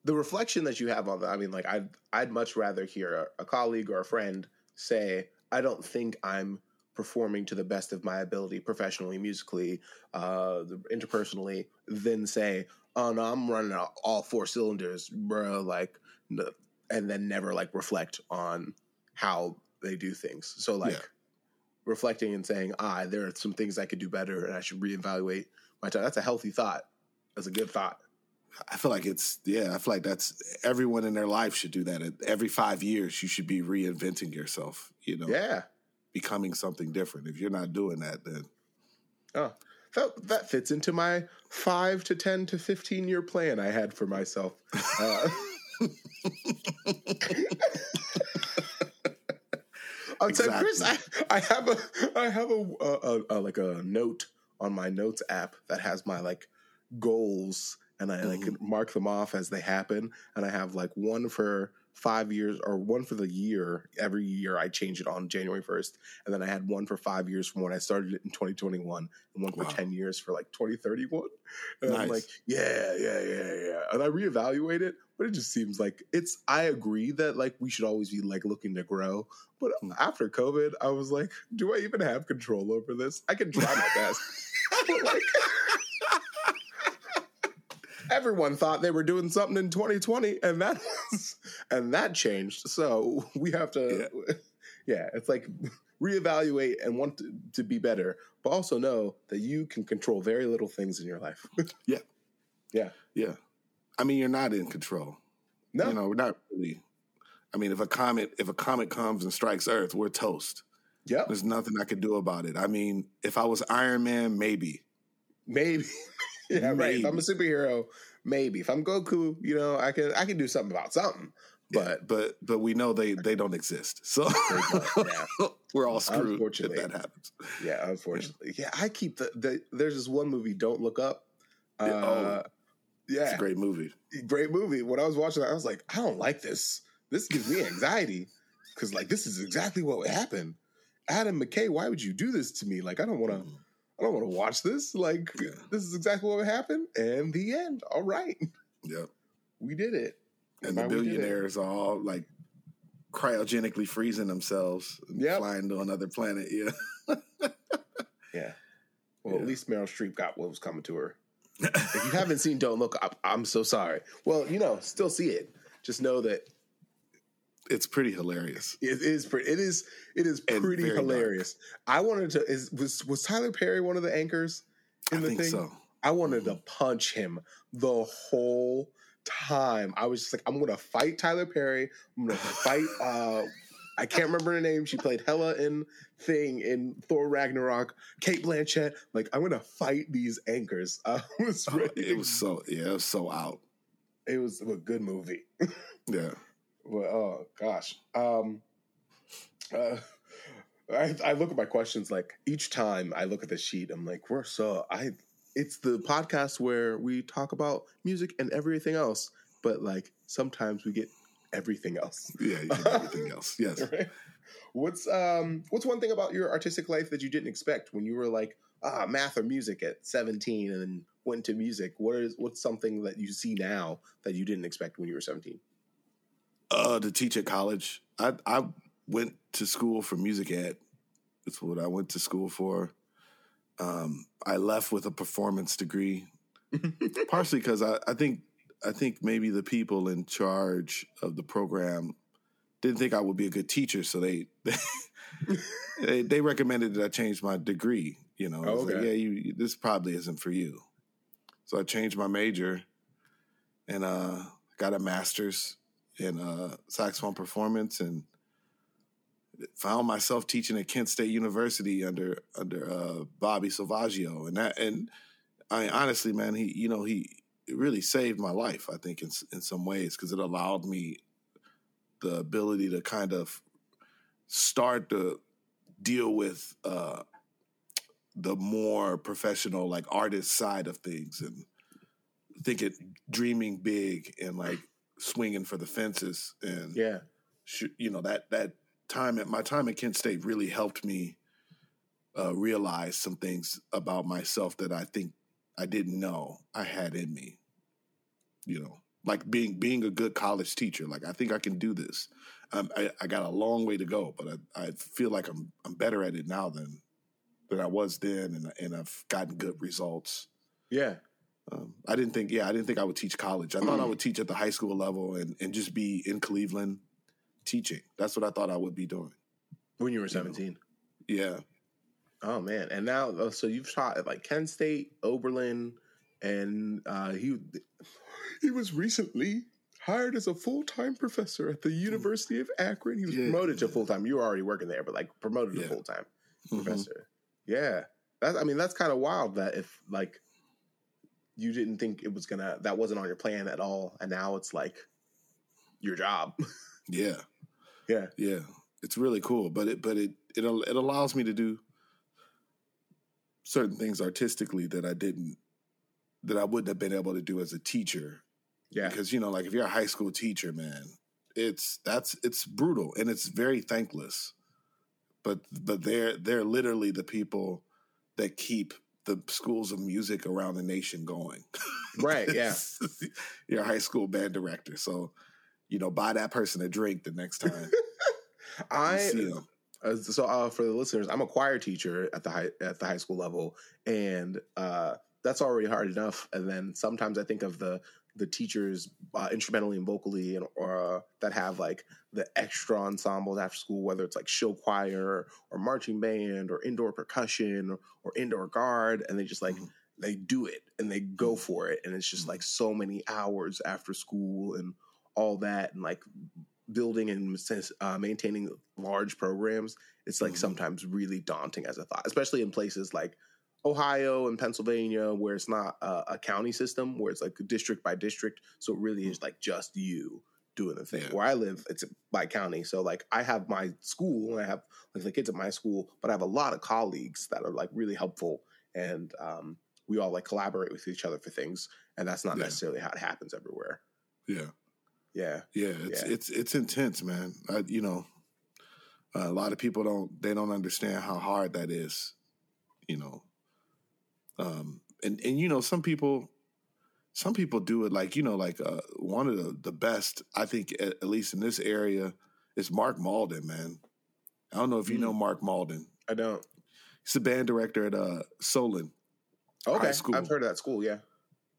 Speaker 1: The reflection that you have on that, I mean, like I'd I'd much rather hear a, a colleague or a friend say, "I don't think I'm performing to the best of my ability professionally, musically, uh, interpersonally," than say, "Oh no, I'm running all- four cylinders, bro." Like, and then never like reflect on how they do things. So like
Speaker 2: Yeah.
Speaker 1: reflecting and saying, "Ah, there are some things I could do better, and I should reevaluate my time." That's a healthy thought. That's a good thought.
Speaker 2: I feel like it's yeah. I feel like that's everyone in their life should do that. Every five years, you should be reinventing yourself. You know,
Speaker 1: Yeah.
Speaker 2: becoming something different. If you're not doing that, then
Speaker 1: Oh, that that fits into my five to ten to fifteen year plan I had for myself. Uh, I'll tell you, Chris, I, I have a I have a, a, a, a like a note on my notes app that has my like goals and I like
Speaker 2: Mhm.
Speaker 1: mark them off as they happen and I have like one for five years or one for the year. Every year I change it on January 1st. And then I had one for five years from when I started it in 2021 and one for
Speaker 2: Wow.
Speaker 1: 10 years for like 2031. And I'm like, yeah, yeah, yeah, yeah. And I reevaluate it, but it just seems like it's, I agree that like we should always be like looking to grow. But
Speaker 2: Hmm.
Speaker 1: after COVID, I was like, do I even have control over this? I can try my best. but like, everyone thought they were doing something in 2020 and that was and that changed so we have to yeah, it's like reevaluate and want to, to be better but also know that you can control very little things in your life
Speaker 2: Yeah.
Speaker 1: yeah
Speaker 2: Yeah. I mean, you're not in control.
Speaker 1: no
Speaker 2: You know, we're not really. I mean, if a comet if a comet comes and strikes Earth, we're toast.
Speaker 1: Yeah,
Speaker 2: There's nothing I could do about it. I mean, if I was Iron Man, maybe.
Speaker 1: maybe yeah right if i'm a superhero maybe if i'm goku you know i can i can do something about something but
Speaker 2: But but we know they they don't exist. So
Speaker 1: yeah.
Speaker 2: we're all screwed if
Speaker 1: Unfortunately.
Speaker 2: that happens.
Speaker 1: Yeah, unfortunately. Yeah, I keep the, the there's this one movie, Don't Look Up. Uh,
Speaker 2: Yeah, oh.
Speaker 1: yeah,
Speaker 2: It's a great movie.
Speaker 1: great movie. When I was watching it, I was like, I don't like this. This gives me anxiety because like this is exactly what would happen. Adam McKay, why would you do this to me? Like I don't want to. I don't want to watch this. Like
Speaker 2: Yeah.
Speaker 1: this is exactly what would happen. And the end. All right,
Speaker 2: Yep.
Speaker 1: we did it.
Speaker 2: And
Speaker 1: Why
Speaker 2: the
Speaker 1: we did it.
Speaker 2: billionaires are all like cryogenically freezing themselves
Speaker 1: Yep.
Speaker 2: flying to another planet. Yeah.
Speaker 1: Yeah. Well,
Speaker 2: Yeah.
Speaker 1: at least Meryl Streep got what was coming to her. if you haven't seen Don't Look Up, I'm so sorry. Well, you know, still see it. Just know that
Speaker 2: it's pretty hilarious.
Speaker 1: It is pretty. It is. It is pretty hilarious. I wanted to. Is was was Tyler Perry one of the anchors in
Speaker 2: I
Speaker 1: the
Speaker 2: think
Speaker 1: thing?
Speaker 2: so. Mm-hmm.
Speaker 1: I wanted to punch him the whole time. I was just like, I'm going to fight Tyler Perry. I'm going to fight. uh I can't remember her name. She played Hela in Thing in Thor Ragnarok. Cate Blanchett. Like, I'm going to fight these anchors. I was
Speaker 2: Oh, it was so yeah, it was so out.
Speaker 1: It was a good movie.
Speaker 2: Yeah.
Speaker 1: Well, oh gosh. Um, uh, I, I look at my questions like each time I look at the sheet, I'm like, we're so I. It's the podcast where we talk about music and everything else, but like sometimes we get everything else.
Speaker 2: Yeah, everything else. Yes.
Speaker 1: Right? What's um What's one thing about your artistic life that you didn't expect when you were like ah math or music at 17 and then went to music? What is what's something that you see now that you didn't expect when you were 17?
Speaker 2: Uh to teach at college. I I went to school for music ed. That's what I went to school for. Um, I left with a performance degree, partially because I, I think I think maybe the people in charge of the program didn't think I would be a good teacher, so they they, they recommended that I change my degree. You know, I was like,
Speaker 1: Okay.
Speaker 2: yeah, you- this probably isn't for you. So I changed my major and uh, got a master's in uh, saxophone performance and found myself teaching at Kent State University under under uh, Bobby Selvaggio, and that and I honestly, man, he you know he really saved my life. I think in in some ways because it allowed me the ability to kind of start to deal with uh, the more professional, like artist side of things, and think it dreaming big and like swinging for the fences and
Speaker 1: Yeah.
Speaker 2: you know that that time at my time at Kent State really helped me uh, realize some things about myself that I think I didn't know I had in me. You know, like being being a good college teacher. Like I think I can do this. Um, I, I got a long way to go, but I, I feel like I'm I'm better at it now than than I was then, and and I've gotten good results.
Speaker 1: Yeah.
Speaker 2: Um, I didn't think, yeah, I didn't think I would teach college. I thought I would teach at the high school level and, and just be in Cleveland teaching. That's what I thought I would be doing.
Speaker 1: When you were 17.
Speaker 2: Yeah.
Speaker 1: Oh man! And now, uh, so you've taught at like Kent State, Oberlin, and uh, he he was recently hired as a full time professor at the University of Akron. He was
Speaker 2: Yeah.
Speaker 1: promoted to full time. You were already working there, but like promoted to full time
Speaker 2: Mhm.
Speaker 1: professor. Yeah, that's. I mean, that's kind of wild. That if like you didn't think it was gonna, that wasn't on your plan at all, and now it's like your job.
Speaker 2: Yeah.
Speaker 1: yeah.
Speaker 2: Yeah. It's really cool, but it but it it it allows me to do certain things artistically that I didn't that I wouldn't have been able to do as a teacher
Speaker 1: Yeah.
Speaker 2: because you know like if you're a high school teacher, man, it's that's it's brutal and it's very thankless. But but they're they're literally the people that keep the schools of music around the nation going.
Speaker 1: Right. Yeah.
Speaker 2: You're a high school band director, so you know buy that person a drink the next time.
Speaker 1: I uh, so uh, for the listeners, I'm a choir teacher at the high at the high school level, and uh, that's already hard enough. And then sometimes I think of the the teachers uh, instrumentally and vocally and or uh, that have like the extra ensembles after school whether it's like show choir or marching band or indoor percussion or, or indoor guard and they just like mm-hmm. they do it and they go mm-hmm. for it and it's just like so many hours after school and all that and like building and uh, maintaining large programs it's like mm-hmm. sometimes really daunting as a thought especially in places like Ohio and Pennsylvania, where it's not a, a, county system, where it's like district by district. So it really is like just you doing the thing. Yeah. Where I live, it's by county. So like I have my school and I have like the kids at my school, but I have a lot of colleagues that are like really helpful and um, we all like collaborate with each other for things. And that's not yeah. necessarily how it happens everywhere.
Speaker 2: Yeah.
Speaker 1: Yeah.
Speaker 2: Yeah. It's, yeah. it's, it's intense, man. I, you know, a lot of people don't, they don't understand how hard that is, you know, um, and and you know, some people, some people do it like you know, like uh, one of the the best I think at, at, least in this area is Mark Malden. Man, I don't know if you mm. know Mark Malden.
Speaker 1: I don't.
Speaker 2: He's the band director at uh, Solon.
Speaker 1: Okay, I've heard of that school. Yeah.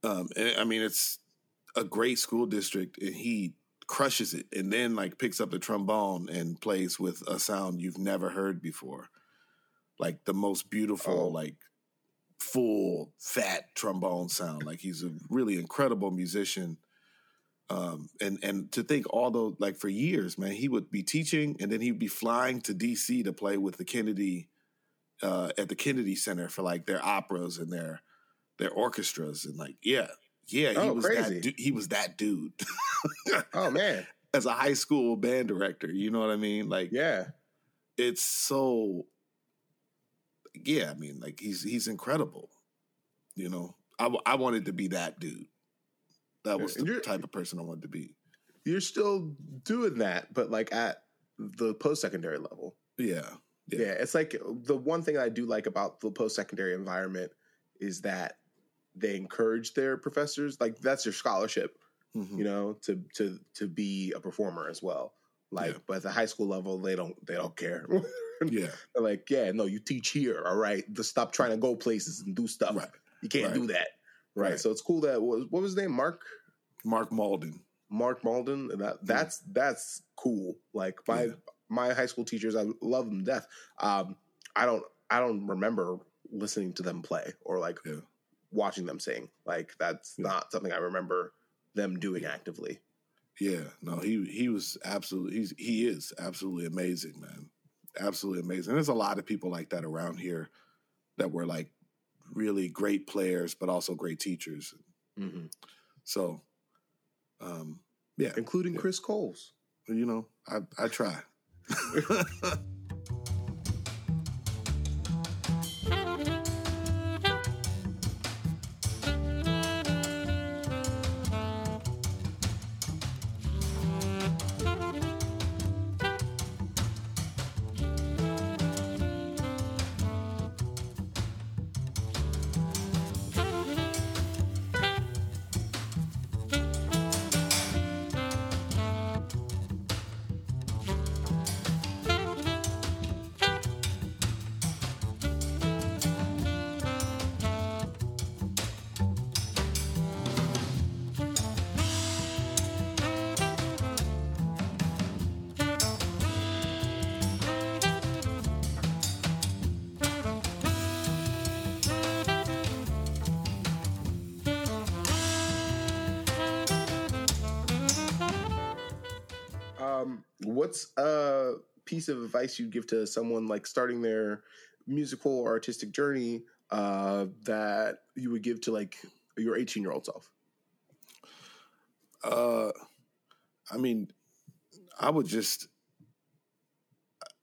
Speaker 2: Um, and, I mean, it's a great school district, and he crushes it, and then like picks up the trombone and plays with a sound you've never heard before, like the most beautiful, oh. like full fat trombone sound. Like he's a really incredible musician. Um, and and to think all although like for years, man, he would be teaching and then he'd be flying to DC to play with the Kennedy uh, at the Kennedy Center for like their operas and their their orchestras and like yeah, yeah, he oh, was crazy. that du- he was that dude.
Speaker 1: oh man.
Speaker 2: As a high school band director, you know what I mean? Like
Speaker 1: yeah.
Speaker 2: It's so yeah, I mean, like he's he's incredible. You know, I, I wanted to be that dude. That was the type of person I wanted to be.
Speaker 1: You're still doing that, but like at the post secondary level.
Speaker 2: Yeah,
Speaker 1: yeah. Yeah. It's like the one thing I do like about the post secondary environment is that they encourage their professors, like that's your scholarship, mm-hmm. you know, to to to be a performer as well. Like, yeah. but at the high school level, they don't they don't care.
Speaker 2: yeah,
Speaker 1: They're like, yeah, no, you teach here, all right. Just stop trying to go places and do stuff. Right. You can't right. do that, right? right? So it's cool that what was his name, Mark,
Speaker 2: Mark Malden,
Speaker 1: Mark Malden. That that's yeah. that's cool. Like my yeah. my high school teachers, I love them to death. Um, I don't I don't remember listening to them play or like yeah. watching them sing. Like that's not something I remember them doing actively.
Speaker 2: Yeah, no, he he was absolutely he's he is absolutely amazing, man. Absolutely amazing. There's a lot of people like that around here that were like really great players, but also great teachers. Mm-hmm. So, um, yeah,
Speaker 1: including
Speaker 2: yeah.
Speaker 1: Chris Coles.
Speaker 2: You know, I I try.
Speaker 1: piece of advice you'd give to someone like starting their musical or artistic journey uh, that you would give to like your 18 year old self?
Speaker 2: Uh, I mean, I would just,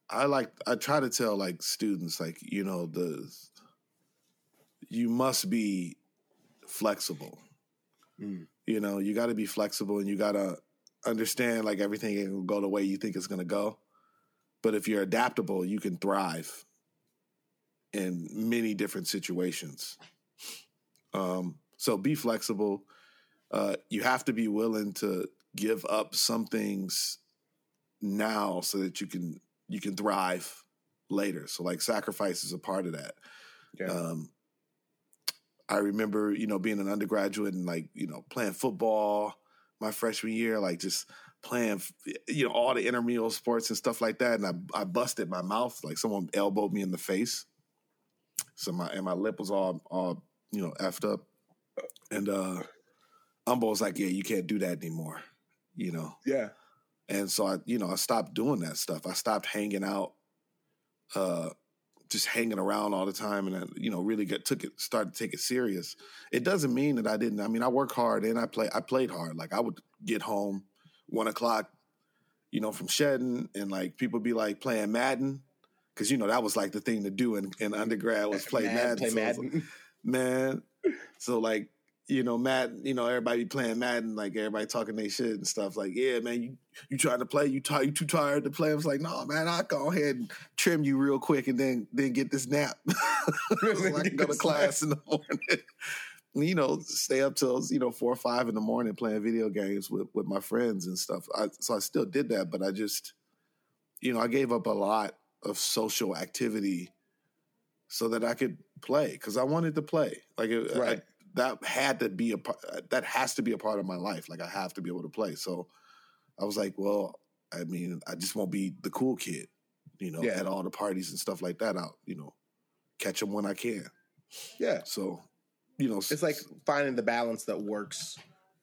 Speaker 2: I like, I try to tell like students, like, you know, the, you must be flexible. Mm. You know, you got to be flexible and you got to understand like everything ain't gonna go the way you think it's gonna go. But if you're adaptable, you can thrive in many different situations. Um, so be flexible. Uh, you have to be willing to give up some things now so that you can you can thrive later. So like sacrifice is a part of that.
Speaker 1: Yeah.
Speaker 2: Um, I remember, you know, being an undergraduate and like, you know, playing football my freshman year, like just playing, you know, all the intramural sports and stuff like that. And I, I busted my mouth, like someone elbowed me in the face. So my, and my lip was all, all, you know, effed up. And, uh, Umbo was like, yeah, you can't do that anymore, you know?
Speaker 1: Yeah.
Speaker 2: And so I, you know, I stopped doing that stuff. I stopped hanging out, uh, just hanging around all the time, and I, you know, really get took it, started to take it serious. It doesn't mean that I didn't. I mean, I work hard and I play. I played hard. Like I would get home one o'clock, you know, from shedding, and like people be like playing Madden, because you know that was like the thing to do in, in undergrad was play Madden.
Speaker 1: Play
Speaker 2: So
Speaker 1: Madden.
Speaker 2: like, man. So like, you know, Madden, you know, everybody playing Madden, like everybody talking their shit and stuff. Like, yeah, man, you you trying to play? You tired? You too tired to play? I was like, no, man, I'll go ahead and trim you real quick and then then get this nap. so I can go to class in the morning. You know, stay up till you know four or five in the morning playing video games with with my friends and stuff. I, so I still did that, but I just, you know, I gave up a lot of social activity so that I could play because I wanted to play. Like, it, I- that had to be a part. That has to be a part of my life. Like, I have to be able to play. So I was like, well, I mean, I just won't be the cool kid, you know,
Speaker 1: Yeah.
Speaker 2: at all the parties and stuff like that. I'll, you know, catch them when I can.
Speaker 1: Yeah.
Speaker 2: So, you know,
Speaker 1: It's like finding the balance that works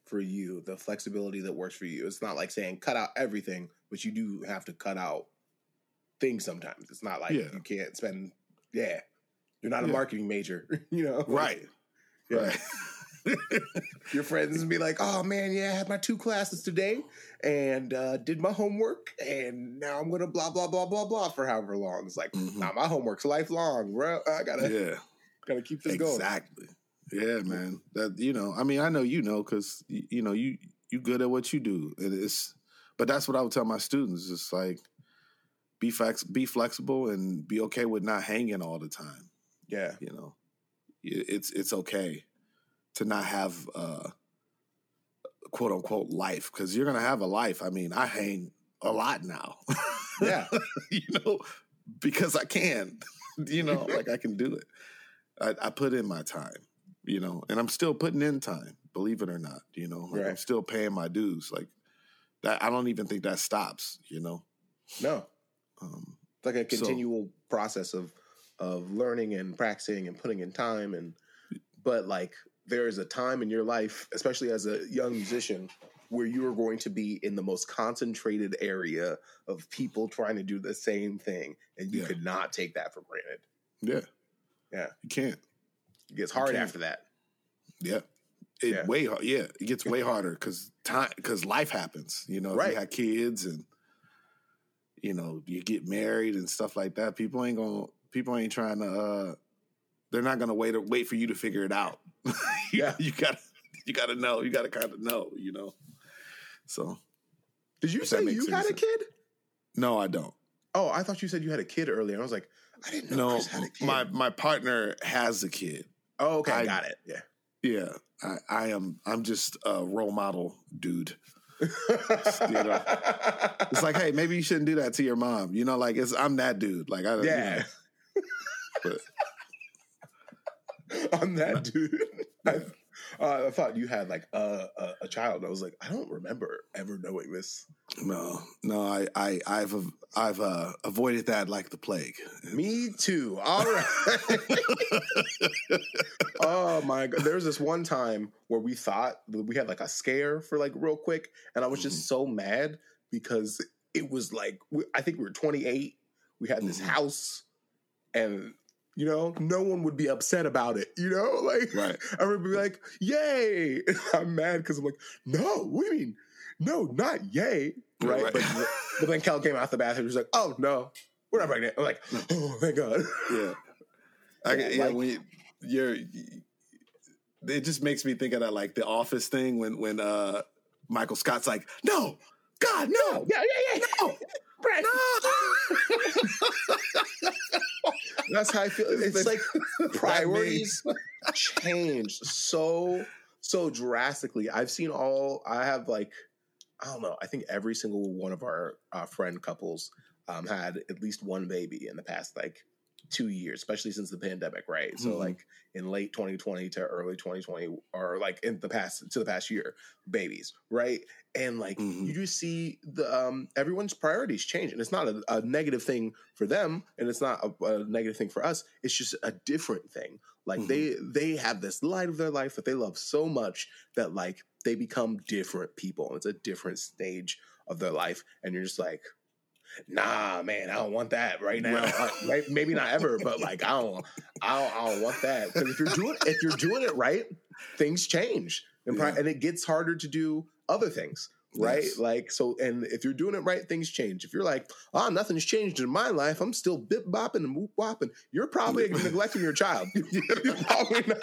Speaker 1: for you, the flexibility that works for you. It's not like saying cut out everything, but you do have to cut out things sometimes. It's not like
Speaker 2: Yeah.
Speaker 1: you can't spend yeah. You're not a
Speaker 2: Yeah.
Speaker 1: marketing major, you know.
Speaker 2: right,
Speaker 1: Yeah.
Speaker 2: right.
Speaker 1: Your friends be like, "Oh man, yeah, I had my two classes today and uh, did my homework, and now I'm gonna blah blah blah blah blah for however long." It's like,
Speaker 2: Mhm.
Speaker 1: nah, my homework's lifelong, bro. I gotta
Speaker 2: yeah,
Speaker 1: gotta keep this going.
Speaker 2: exactly. Yeah, man. That you know, I mean, I know you know because you know you you good at what you do, and it's. But that's what I would tell my students: it's like be flex, be flexible, and be okay with not hanging all the time.
Speaker 1: Yeah,
Speaker 2: You know, it's it's okay to not have uh, quote unquote life because you're gonna have a life. I mean, I hang a lot now.
Speaker 1: yeah,
Speaker 2: you know, because I can, you know, like I can do it. I, I put in my time, you know, and I'm still putting in time, believe it or not, you know, like I'm still paying my dues. Like that, I don't even think that stops, you know.
Speaker 1: no,
Speaker 2: Um,
Speaker 1: it's like a
Speaker 2: So-
Speaker 1: continual process of of learning and practicing and putting in time and but like there is a time in your life especially as a young musician where you are going to be in the most concentrated area of people trying to do the same thing and you
Speaker 2: Yeah.
Speaker 1: could not take that for granted
Speaker 2: yeah,
Speaker 1: Yeah.
Speaker 2: you can't.
Speaker 1: It gets hard after that
Speaker 2: Yeah. It
Speaker 1: Yeah.
Speaker 2: way hard. Yeah, it gets way harder because time because life happens. You know,
Speaker 1: Right.
Speaker 2: you have kids and you know you get married and stuff like that. People ain't gonna. People ain't trying to. uh They're not gonna wait wait for you to figure it out. You-
Speaker 1: Yeah.
Speaker 2: you got to you got to know. You got to kind of know. You know. So
Speaker 1: did you say you had a kid
Speaker 2: no, I don't.
Speaker 1: oh i thought you said you had a kid earlier i was like i didn't know
Speaker 2: No,
Speaker 1: Chris had a kid.
Speaker 2: my my partner has a kid.
Speaker 1: Oh okay
Speaker 2: I-
Speaker 1: got it yeah
Speaker 2: Yeah, I, I am. I'm just a role model dude. It's like, hey, maybe you shouldn't do that to your mom. You know, like it's I'm that dude. Like I,
Speaker 1: Yeah.
Speaker 2: You know, but
Speaker 1: I'm that dude. I, uh, I thought you had like a, a, a child. I was like, I don't remember ever knowing this.
Speaker 2: no, no, I, I, I've, I've uh, avoided that like the plague.
Speaker 1: Me too. All right. oh my god. There was this one time where we thought we had like a scare for like real quick, and I was just so mad because it was like I think we were 28. We had this
Speaker 2: Mhm.
Speaker 1: house, and you know, no one would be upset about it. You know, like
Speaker 2: Right.
Speaker 1: everyone would be like, "Yay!" I'm mad because I'm like, "No, what do you mean? No, not yay!" Right?
Speaker 2: Right.
Speaker 1: But, but then Kel came out the bathroom. He's like, "Oh no, we're not pregnant." I'm like, "Oh, thank God."
Speaker 2: Yeah, I,
Speaker 1: Yeah,
Speaker 2: yeah.
Speaker 1: like-
Speaker 2: when you, you're, it just makes me think of that like the Office thing when when uh Michael Scott's like, no, God, no.
Speaker 1: Yeah, yeah, yeah.
Speaker 2: No. No.
Speaker 1: That's how I feel. It's like priorities change so so drastically. I've seen all. I have like I don't know. I think every single one of our uh, friend couples um, had at least one baby in the past like two years, especially since the pandemic, right? So
Speaker 2: Mhm.
Speaker 1: like in late 2020 to early 2020, or like in the past to the past year, babies, right? And like
Speaker 2: Mhm.
Speaker 1: you just see the um, everyone's priorities change, and it's not a, a negative thing for them, and it's not a, a negative thing for us. It's just a different thing. Like
Speaker 2: Mhm.
Speaker 1: they they have this light of their life that they love so much that like they become different people. It's a different stage of their life, and you're just like, nah, man, I don't want that right now.
Speaker 2: Right.
Speaker 1: Uh, may- maybe not ever, but like I don't, I don't, I don't want that. Because if you're doing if you're doing it right, things change, and
Speaker 2: Yeah.
Speaker 1: and it gets harder to do other things. Right,
Speaker 2: Yes.
Speaker 1: like so, and if you're doing it right, things change. If you're like, "Oh, nothing's changed in my life. I'm still bip bopping and whoop bopping," you're probably neglecting your child. you're, probably not,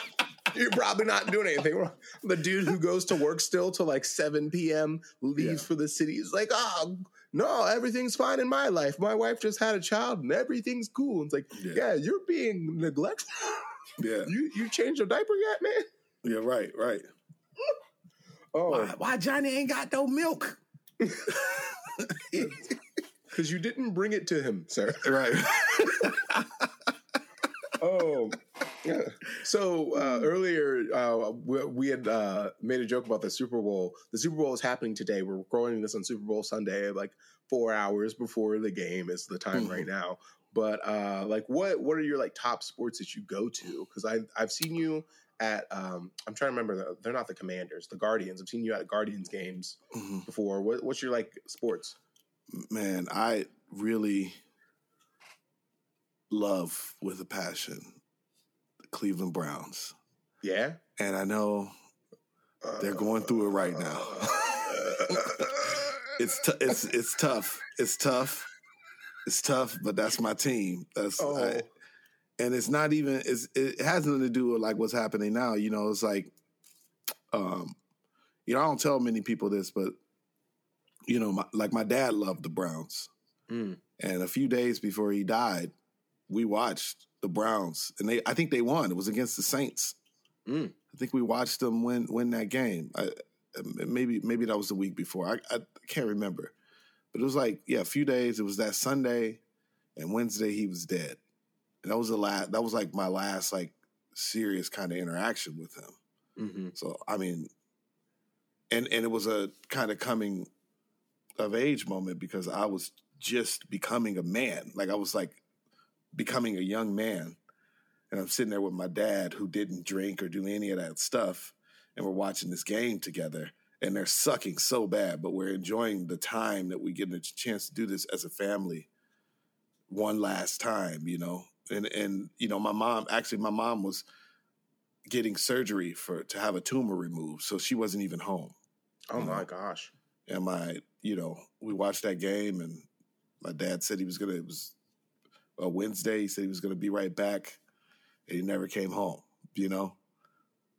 Speaker 1: you're probably not doing anything wrong. The dude who goes to work still till like 7 p.m. leaves
Speaker 2: Yeah.
Speaker 1: for the city is like, "Oh, no, everything's fine in my life. My wife just had a child and everything's cool." It's like,
Speaker 2: Yeah.
Speaker 1: yeah, you're being neglectful.
Speaker 2: Yeah.
Speaker 1: You you changed your diaper yet, man?
Speaker 2: Yeah. Right. Right.
Speaker 1: Oh,
Speaker 2: Why, why Johnny ain't got no milk?
Speaker 1: because you didn't bring it to him, sir.
Speaker 2: Right.
Speaker 1: Oh, yeah. So uh, earlier, uh, we, we had uh, made a joke about the Super Bowl. The Super Bowl is happening today. We're recording this on Super Bowl Sunday, like four hours before the game is the time
Speaker 2: Mhm.
Speaker 1: right now. But uh, like, what what are your like top sports that you go to? Because I I've seen you at um, I'm trying to remember. The, they're not the Commanders, the Guardians. I've seen you at Guardians games
Speaker 2: Mhm.
Speaker 1: before. What, what's your like sports?
Speaker 2: Man, I really love with a passion the Cleveland Browns.
Speaker 1: Yeah,
Speaker 2: And I know they're going through it right now. it's t- it's it's tough. It's tough. It's tough, but that's my team. That's
Speaker 1: Oh.
Speaker 2: I- and it's not even it's it has nothing to do with like what's happening now. You know, it's like um you know, I don't tell many people this, but you know, my, like my dad loved the Browns.
Speaker 1: Mm.
Speaker 2: And a few days before he died, we watched the Browns, and they I think they won. It was against the Saints.
Speaker 1: Mm.
Speaker 2: I think we watched them win win that game. I, maybe maybe that was the week before. I, I can't remember, but it was like yeah, a few days. It was that Sunday, and Wednesday he was dead. And that was the last. That was like my last like serious kind of interaction with him.
Speaker 1: hmm
Speaker 2: So I mean, and and it was a kind of coming of age moment because I was just becoming a man. Like I was like becoming a young man, and I'm sitting there with my dad who didn't drink or do any of that stuff, and we're watching this game together. And they're sucking so bad, but we're enjoying the time that we get a chance to do this as a family one last time, you know. And and you know, my mom actually my mom was getting surgery for to have a tumor removed, so she wasn't even home.
Speaker 1: Oh
Speaker 2: You
Speaker 1: my gosh.
Speaker 2: And my, you know, we watched that game, and my dad said he was gonna. It was a Wednesday. He said he was gonna be right back, and he never came home. You know,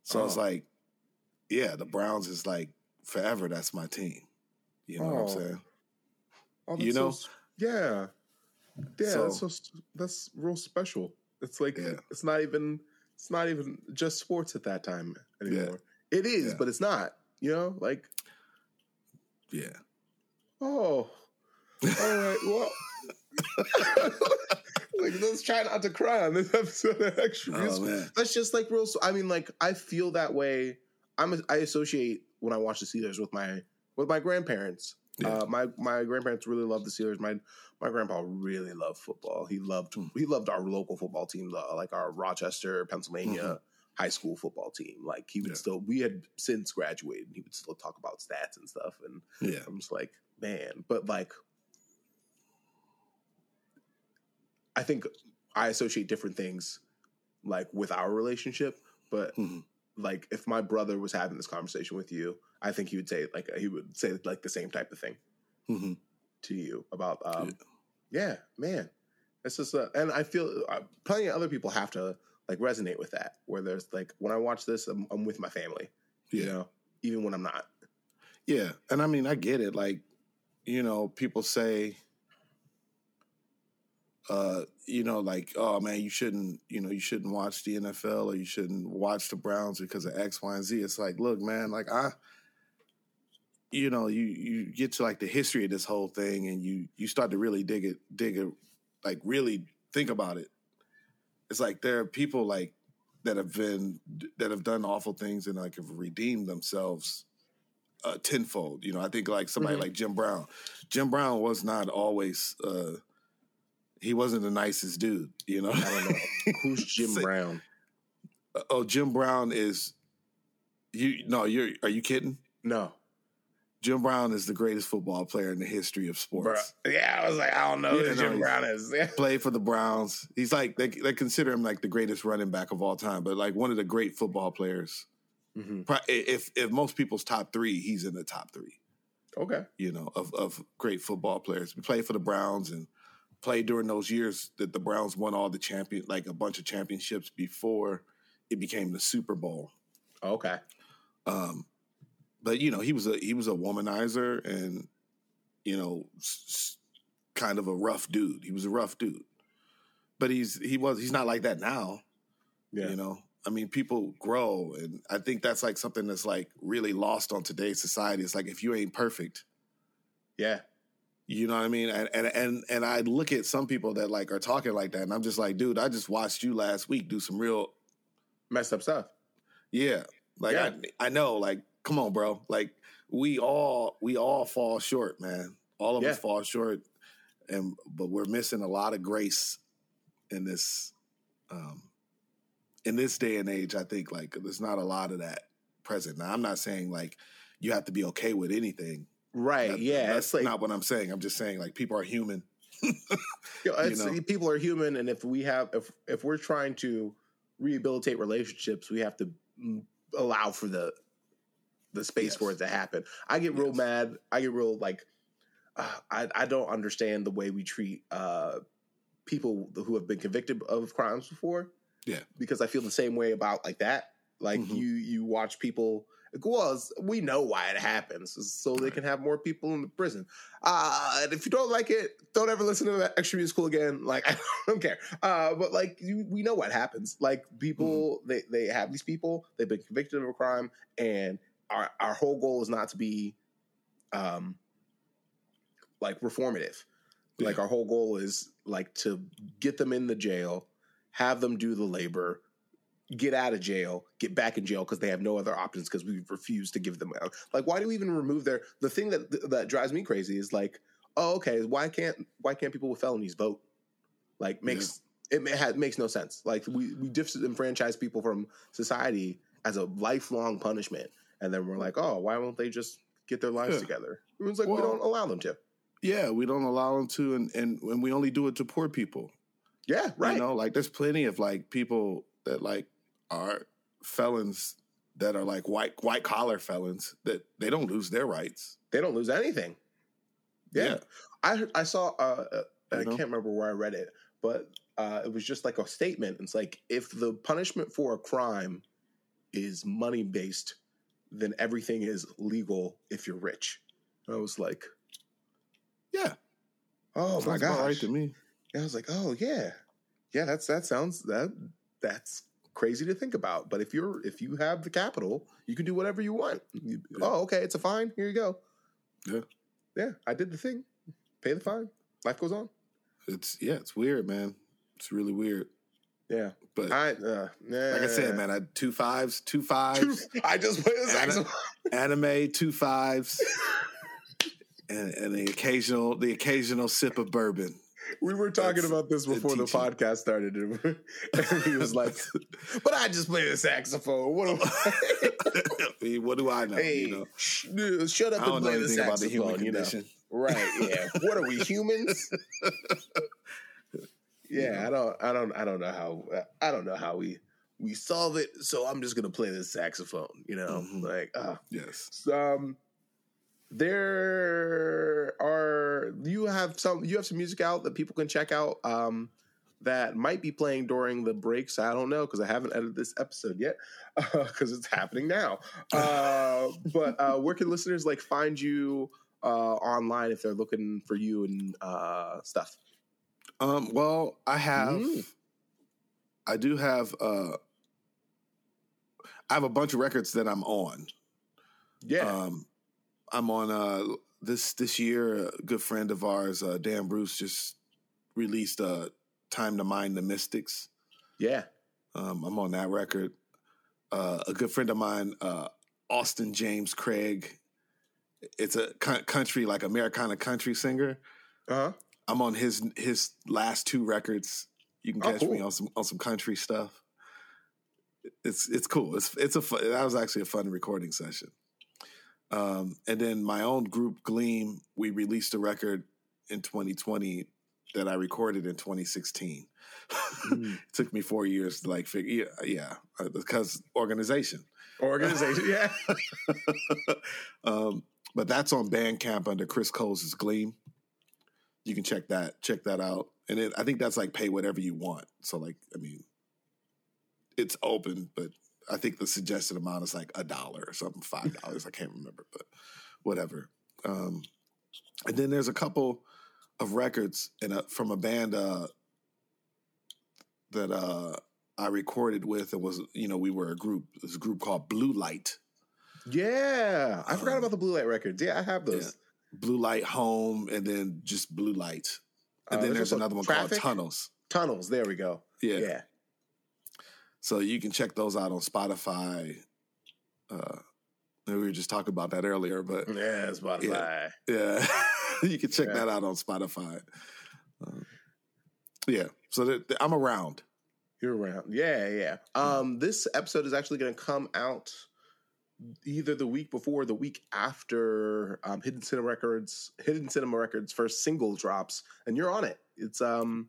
Speaker 2: so I was
Speaker 1: Oh.
Speaker 2: like, yeah, the Browns is like forever. That's my team. You know what
Speaker 1: Oh.
Speaker 2: I'm saying?
Speaker 1: Oh,
Speaker 2: You
Speaker 1: that's so
Speaker 2: know?
Speaker 1: yeah, yeah.
Speaker 2: So-
Speaker 1: that's so, that's real special. It's like
Speaker 2: Yeah.
Speaker 1: it's not even it's not even just sports at that time anymore. It is,
Speaker 2: Yeah.
Speaker 1: but it's not. You know, like
Speaker 2: Yeah.
Speaker 1: oh, all right, well. like let's try not to cry on this episode of Extra
Speaker 2: Oh man.
Speaker 1: That's just like real. I mean, like I feel that way. I'm. I associate when I watch the Steelers with my with my grandparents.
Speaker 2: Yeah.
Speaker 1: Uh, my my grandparents really loved the Steelers. My my grandpa really loved football. He loved
Speaker 2: Hmm.
Speaker 1: he loved our local football team, like our Rochester, Pennsylvania high school football team. Like he would
Speaker 2: Mm-hmm. Yeah.
Speaker 1: still. We had since graduated, and he would still talk about stats and stuff. And
Speaker 2: Yeah.
Speaker 1: I'm just like, man, but like, I think I associate different things like with our relationship, but
Speaker 2: Mhm.
Speaker 1: like if my brother was having this conversation with you, I think he would say like he would say like the same type of thing
Speaker 2: Mhm.
Speaker 1: to you about um yeah, man. It's just uh, and I feel uh, plenty of other people have to like resonate with that where there's like when I watch this I'm, I'm with my family, you know, even when I'm not.
Speaker 2: Yeah, and I mean, I get it. Like, you know, people say, uh, you know, like, oh man, you shouldn't, you know, you shouldn't watch the NFL or you shouldn't watch the Browns because of X, Y, and Z. It's like, look, man, like I, you know, you you get to like the history of this whole thing, and you you start to really dig it, dig it, like really think about it. It's like there are people like that have been that have done awful things and like have redeemed themselves uh, tenfold. You know, I think like somebody
Speaker 1: Mhm.
Speaker 2: like Jim Brown. Jim Brown was not always. Uh, he wasn't the nicest dude. You know.
Speaker 1: I don't know. Who's Jim
Speaker 2: Say-
Speaker 1: Brown?
Speaker 2: oh, Jim Brown is. You no, you're. Are you kidding?
Speaker 1: No.
Speaker 2: Jim Brown is the greatest football player in the history of sports.
Speaker 1: Yeah, I was like, I don't know
Speaker 2: Yeah,
Speaker 1: who Jim Brown is.
Speaker 2: Played for the Browns. He's like they they consider him like the greatest running back of all time, but like one of the great football players.
Speaker 1: hmm
Speaker 2: If if most people's top three, he's in the top three.
Speaker 1: Okay.
Speaker 2: You know, of of great football players. He played for the Browns and played during those years that the Browns won all the champion like a bunch of championships before it became the Super Bowl.
Speaker 1: Okay.
Speaker 2: Um, but you know, he was a he was a womanizer and you know, s- kind of a rough dude. He was a rough dude, but he's he was he's not like that now.
Speaker 1: Yeah.
Speaker 2: You know, I mean, people grow, and I think that's like something that's like really lost on today's society. It's like if you ain't perfect,
Speaker 1: Yeah.
Speaker 2: you know what I mean? And and and and I look at some people that like are talking like that, and I'm just like, dude, I just watched you last week do some real
Speaker 1: Messed up stuff.
Speaker 2: Yeah. Like
Speaker 1: Yeah.
Speaker 2: I, I know, like, come on, bro. Like we all we all fall short, man. All of
Speaker 1: Yeah.
Speaker 2: us fall short. And but we're missing a lot of grace in this um in this day and age, I think like there's not a lot of that present. Now I'm not saying like you have to be okay with anything.
Speaker 1: Right.
Speaker 2: That-
Speaker 1: yeah.
Speaker 2: That's
Speaker 1: like
Speaker 2: not what I'm saying. I'm just saying like people are human.
Speaker 1: you know, people are human, and if we have if if we're trying to rehabilitate relationships, we have to mm, allow for the the space
Speaker 2: Yes.
Speaker 1: for it to happen. I get real
Speaker 2: Yes.
Speaker 1: mad. I get real like uh, I I don't understand the way we treat uh people who have been convicted of crimes before.
Speaker 2: Yeah.
Speaker 1: because I feel the same way about like that. Like
Speaker 2: Mhm.
Speaker 1: you you watch people. Well, we know why it happens, so they can have more people in the prison. Uh, and if you don't like it, don't ever listen to that extra musical again. Like I don't care. Uh, but like you, we know what happens. Like people,
Speaker 2: Mm-hmm.
Speaker 1: they they have these people. They've been convicted of a crime, and our our whole goal is not to be, um, like reformative. Like our whole goal is like to get them in the jail, have them do the labor, get out of jail, get back in jail because they have no other options because we refuse to give them out. Like, why do we even remove their? The thing that that drives me crazy is like, oh, okay, why can't why can't people with felonies vote? Like, makes it ma- ha- makes no sense. Like, we we disenfranchise people from society as a lifelong punishment, and then we're like, oh, why won't they just get their lives
Speaker 2: Yeah.
Speaker 1: together? It's like we don't allow them to.
Speaker 2: Yeah, we don't allow them to and, and and we only do it to poor people.
Speaker 1: Yeah, right.
Speaker 2: You know, like there's plenty of like people that like are felons that are like white white collar felons that they don't lose their rights.
Speaker 1: they don't lose anything. Yeah, I I saw. Uh, uh, I
Speaker 2: know?
Speaker 1: can't remember where I read it, but uh, it was just like a statement. It's like if the punishment for a crime is money based, then everything is legal if you're rich. I was like,
Speaker 2: Yeah.
Speaker 1: oh my
Speaker 2: Sounds
Speaker 1: gosh!
Speaker 2: right to me.
Speaker 1: And I was like, oh yeah, yeah. That's that sounds that that's crazy to think about. But if you're if you have the capital, you can do whatever you want. You-
Speaker 2: Yeah.
Speaker 1: Oh, okay, it's a fine. Here you go.
Speaker 2: Yeah.
Speaker 1: yeah. I did the thing. Pay the fine. Life goes on.
Speaker 2: It's yeah, it's weird, man. It's really weird.
Speaker 1: Yeah.
Speaker 2: But
Speaker 1: I uh,
Speaker 2: like I said, man, I two fives, two fives,
Speaker 1: I just played the
Speaker 2: Anna-
Speaker 1: saxophone.
Speaker 2: anime, two fives, and, and the occasional the occasional sip of bourbon.
Speaker 1: We were talking
Speaker 2: That's
Speaker 1: about this before the podcast started, and he was like, "But I just play the saxophone. What am I?
Speaker 2: Mean, what do I know?
Speaker 1: hey,
Speaker 2: you know,
Speaker 1: sh- dude, shut up
Speaker 2: I
Speaker 1: and play the
Speaker 2: anything about the
Speaker 1: saxophone."
Speaker 2: human
Speaker 1: you know? Right? Yeah. what are we humans? yeah, I don't, I don't, I don't know how, I don't know how we we solve it. So I'm just gonna play this saxophone. You know,
Speaker 2: Mhm.
Speaker 1: like, uh,
Speaker 2: Yes.
Speaker 1: um, there are you have some you have some music out that people can check out. Um, that might be playing during the breaks. I don't know because I haven't edited this episode yet because it's happening now. Uh, but uh, where can listeners like find you uh, online if they're looking for you and uh, stuff?
Speaker 2: Um, well, I have,
Speaker 1: Mm.
Speaker 2: I do have, uh, I have a bunch of records that I'm on.
Speaker 1: Yeah.
Speaker 2: Um, I'm on uh, this this year. A good friend of ours, uh, Dan Bruce, just released uh, "Time to Mind the Mystics."
Speaker 1: yeah.
Speaker 2: Um, I'm on that record. Uh, a good friend of mine, uh, Austin James Craig. It's a country like Americana country singer.
Speaker 1: Uh huh.
Speaker 2: I'm on his his last two records. You can
Speaker 1: Oh,
Speaker 2: catch me on some on some country stuff. It's it's cool. It's it's a fun, that was actually a fun recording session. Um, and then my own group Gleam, we released a record in 2020 that I recorded in 2016.
Speaker 1: Mm.
Speaker 2: it took me four years to like figure. Yeah, yeah, uh, because organization.
Speaker 1: Organization. yeah.
Speaker 2: um, but that's on Bandcamp under Chris Coles' Gleam. You can check that check that out, and it, I think that's like pay whatever you want. So like, I mean, it's open, but I think the suggested amount is like a dollar or something, five dollars. I can't remember, but whatever. Um, and then there's a couple of records in a, from a band uh, that uh, I recorded with. It was you know we were a group. A group called Blue Light.
Speaker 1: Yeah. I forgot
Speaker 2: Um,
Speaker 1: about the blue light records. Yeah, I have those.
Speaker 2: Blue Light Home, and then just Blue Light. And
Speaker 1: Uh,
Speaker 2: then
Speaker 1: there's
Speaker 2: there's another one
Speaker 1: Traffic?
Speaker 2: called Tunnels.
Speaker 1: Tunnels. There we go.
Speaker 2: Yeah.
Speaker 1: Yeah.
Speaker 2: So you can check those out on Spotify. Uh, we were just talking about that earlier, but
Speaker 1: Yeah, Spotify.
Speaker 2: yeah, you can check
Speaker 1: Yeah.
Speaker 2: that out on Spotify. Um, yeah, so th- th- I'm around.
Speaker 1: You're around. Yeah, yeah. Um, this episode is actually going to come out either the week before or the week after um, Hidden Cinema Records, Hidden Cinema Records' first single drops, and you're on it. It's um,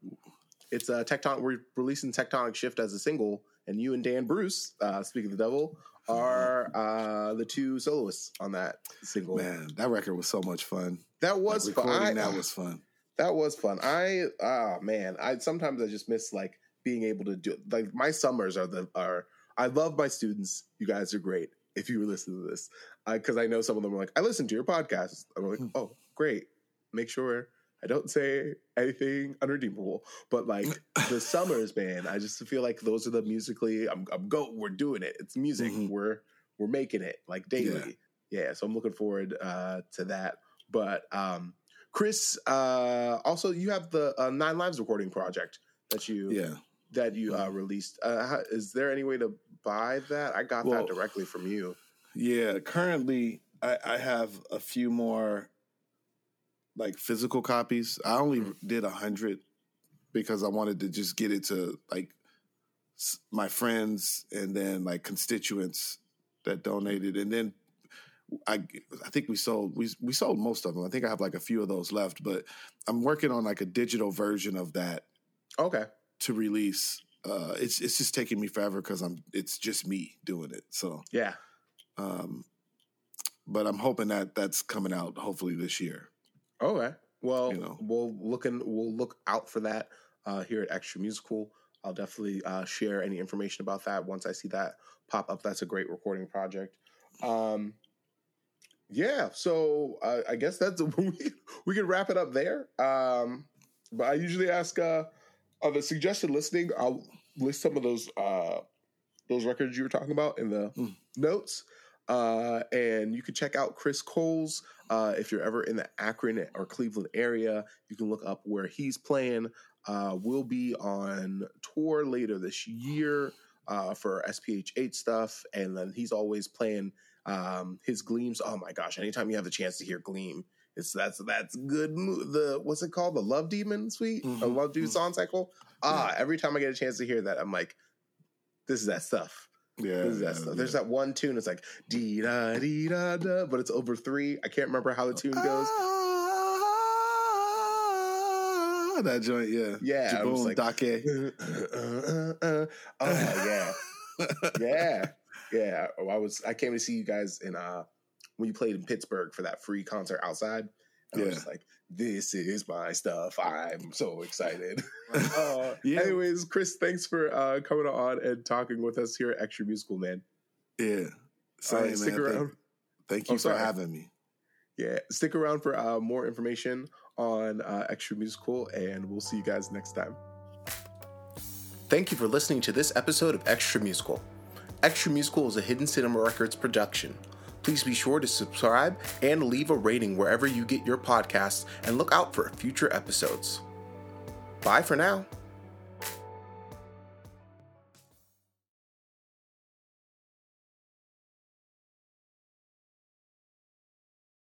Speaker 1: it's a tectonic. We're releasing Tectonic Shift as a single, and you and Dan Bruce, uh, speaking of the devil, are uh, the two soloists on that single.
Speaker 2: Man, that record was so much fun.
Speaker 1: That was
Speaker 2: Like,
Speaker 1: fun. I-
Speaker 2: that was fun.
Speaker 1: that was fun. I ah man, I sometimes I just miss like being able to do like my summers are the are. I love my students. You guys are great. If you were listening to this, because I know some of them are like, I listen to your podcast. I'm like, oh, great. Make sure I don't say anything unredeemable. But like the summers, man, I just feel like those are the musically. I'm, I'm go. We're doing it. It's music.
Speaker 2: Mhm.
Speaker 1: We're we're making it like daily. Yeah. So I'm looking forward uh, to that. But um, Chris, uh, also you have the uh, Nine Lives recording project that you
Speaker 2: Yeah.
Speaker 1: that you uh, released. Uh, how, is there any way to buy that? I got
Speaker 2: Well-
Speaker 1: that directly from you.
Speaker 2: Yeah, currently I, I have a few more like physical copies. I only
Speaker 1: Mhm.
Speaker 2: did a hundred because I wanted to just get it to like my friends and then like constituents that donated, and then I I think we sold we we sold most of them. I think I have like a few of those left, but I'm working on like a digital version of that
Speaker 1: Okay.
Speaker 2: to release. Uh, it's it's just taking me forever because I'm it's just me doing it. So
Speaker 1: Yeah.
Speaker 2: um, but I'm hoping that that's coming out hopefully this year.
Speaker 1: Okay. Well,
Speaker 2: You know.
Speaker 1: we'll looking we'll look out for that uh, here at Extra Musical. I'll definitely uh, share any information about that once I see that pop up. That's a great recording project. Um, yeah, so uh, I guess that's we, we can wrap it up there. Um, but I usually ask uh, on the suggested listening. I'll list some of those uh, those records you were talking about in the
Speaker 2: Mm.
Speaker 1: notes. Uh, and you can check out Chris Coles uh, if you're ever in the Akron or Cleveland area. You can look up where he's playing. Uh, we'll be on tour later this year uh, for SPH8 stuff, and then he's always playing um, his Gleams. Oh my gosh! Anytime you have the chance to hear Gleam, it's that's that's good. mo- The what's it called? The Love Demon Suite, a
Speaker 2: Mhm,
Speaker 1: Love Demon
Speaker 2: mhm.
Speaker 1: song cycle. Ah, every time I get a chance to hear that, I'm like, this is that stuff.
Speaker 2: Yeah,
Speaker 1: This is that
Speaker 2: yeah,
Speaker 1: stuff. There's
Speaker 2: yeah.
Speaker 1: that one tune. It's like dee da dee da da, but it's over three. I can't remember how the tune goes.
Speaker 2: Ah, that joint, yeah,
Speaker 1: Yeah,
Speaker 2: Jaboon
Speaker 1: like-
Speaker 2: Dake.
Speaker 1: oh yeah, yeah, yeah. Oh, I was. I came to see you guys in uh when you played in Pittsburgh for that free concert outside. And I was
Speaker 2: Yeah.
Speaker 1: just like, this is my stuff. I'm so excited. uh,
Speaker 2: Yeah.
Speaker 1: Anyways, Chris, thanks for uh, coming on and talking with us here at Extra Musical, man.
Speaker 2: yeah.
Speaker 1: All
Speaker 2: Same,
Speaker 1: right, stick
Speaker 2: man. Thank-
Speaker 1: around.
Speaker 2: Thank,
Speaker 1: Oh,
Speaker 2: you for
Speaker 1: sorry.
Speaker 2: having me.
Speaker 1: Yeah, stick around for uh, more information on uh, Extra Musical, and we'll see you guys next time. Thank you for listening to this episode of Extra Musical. Extra Musical is a Hidden Cinema Records production. Please be sure to subscribe and leave a rating wherever you get your podcasts and look out for future episodes. Bye for now.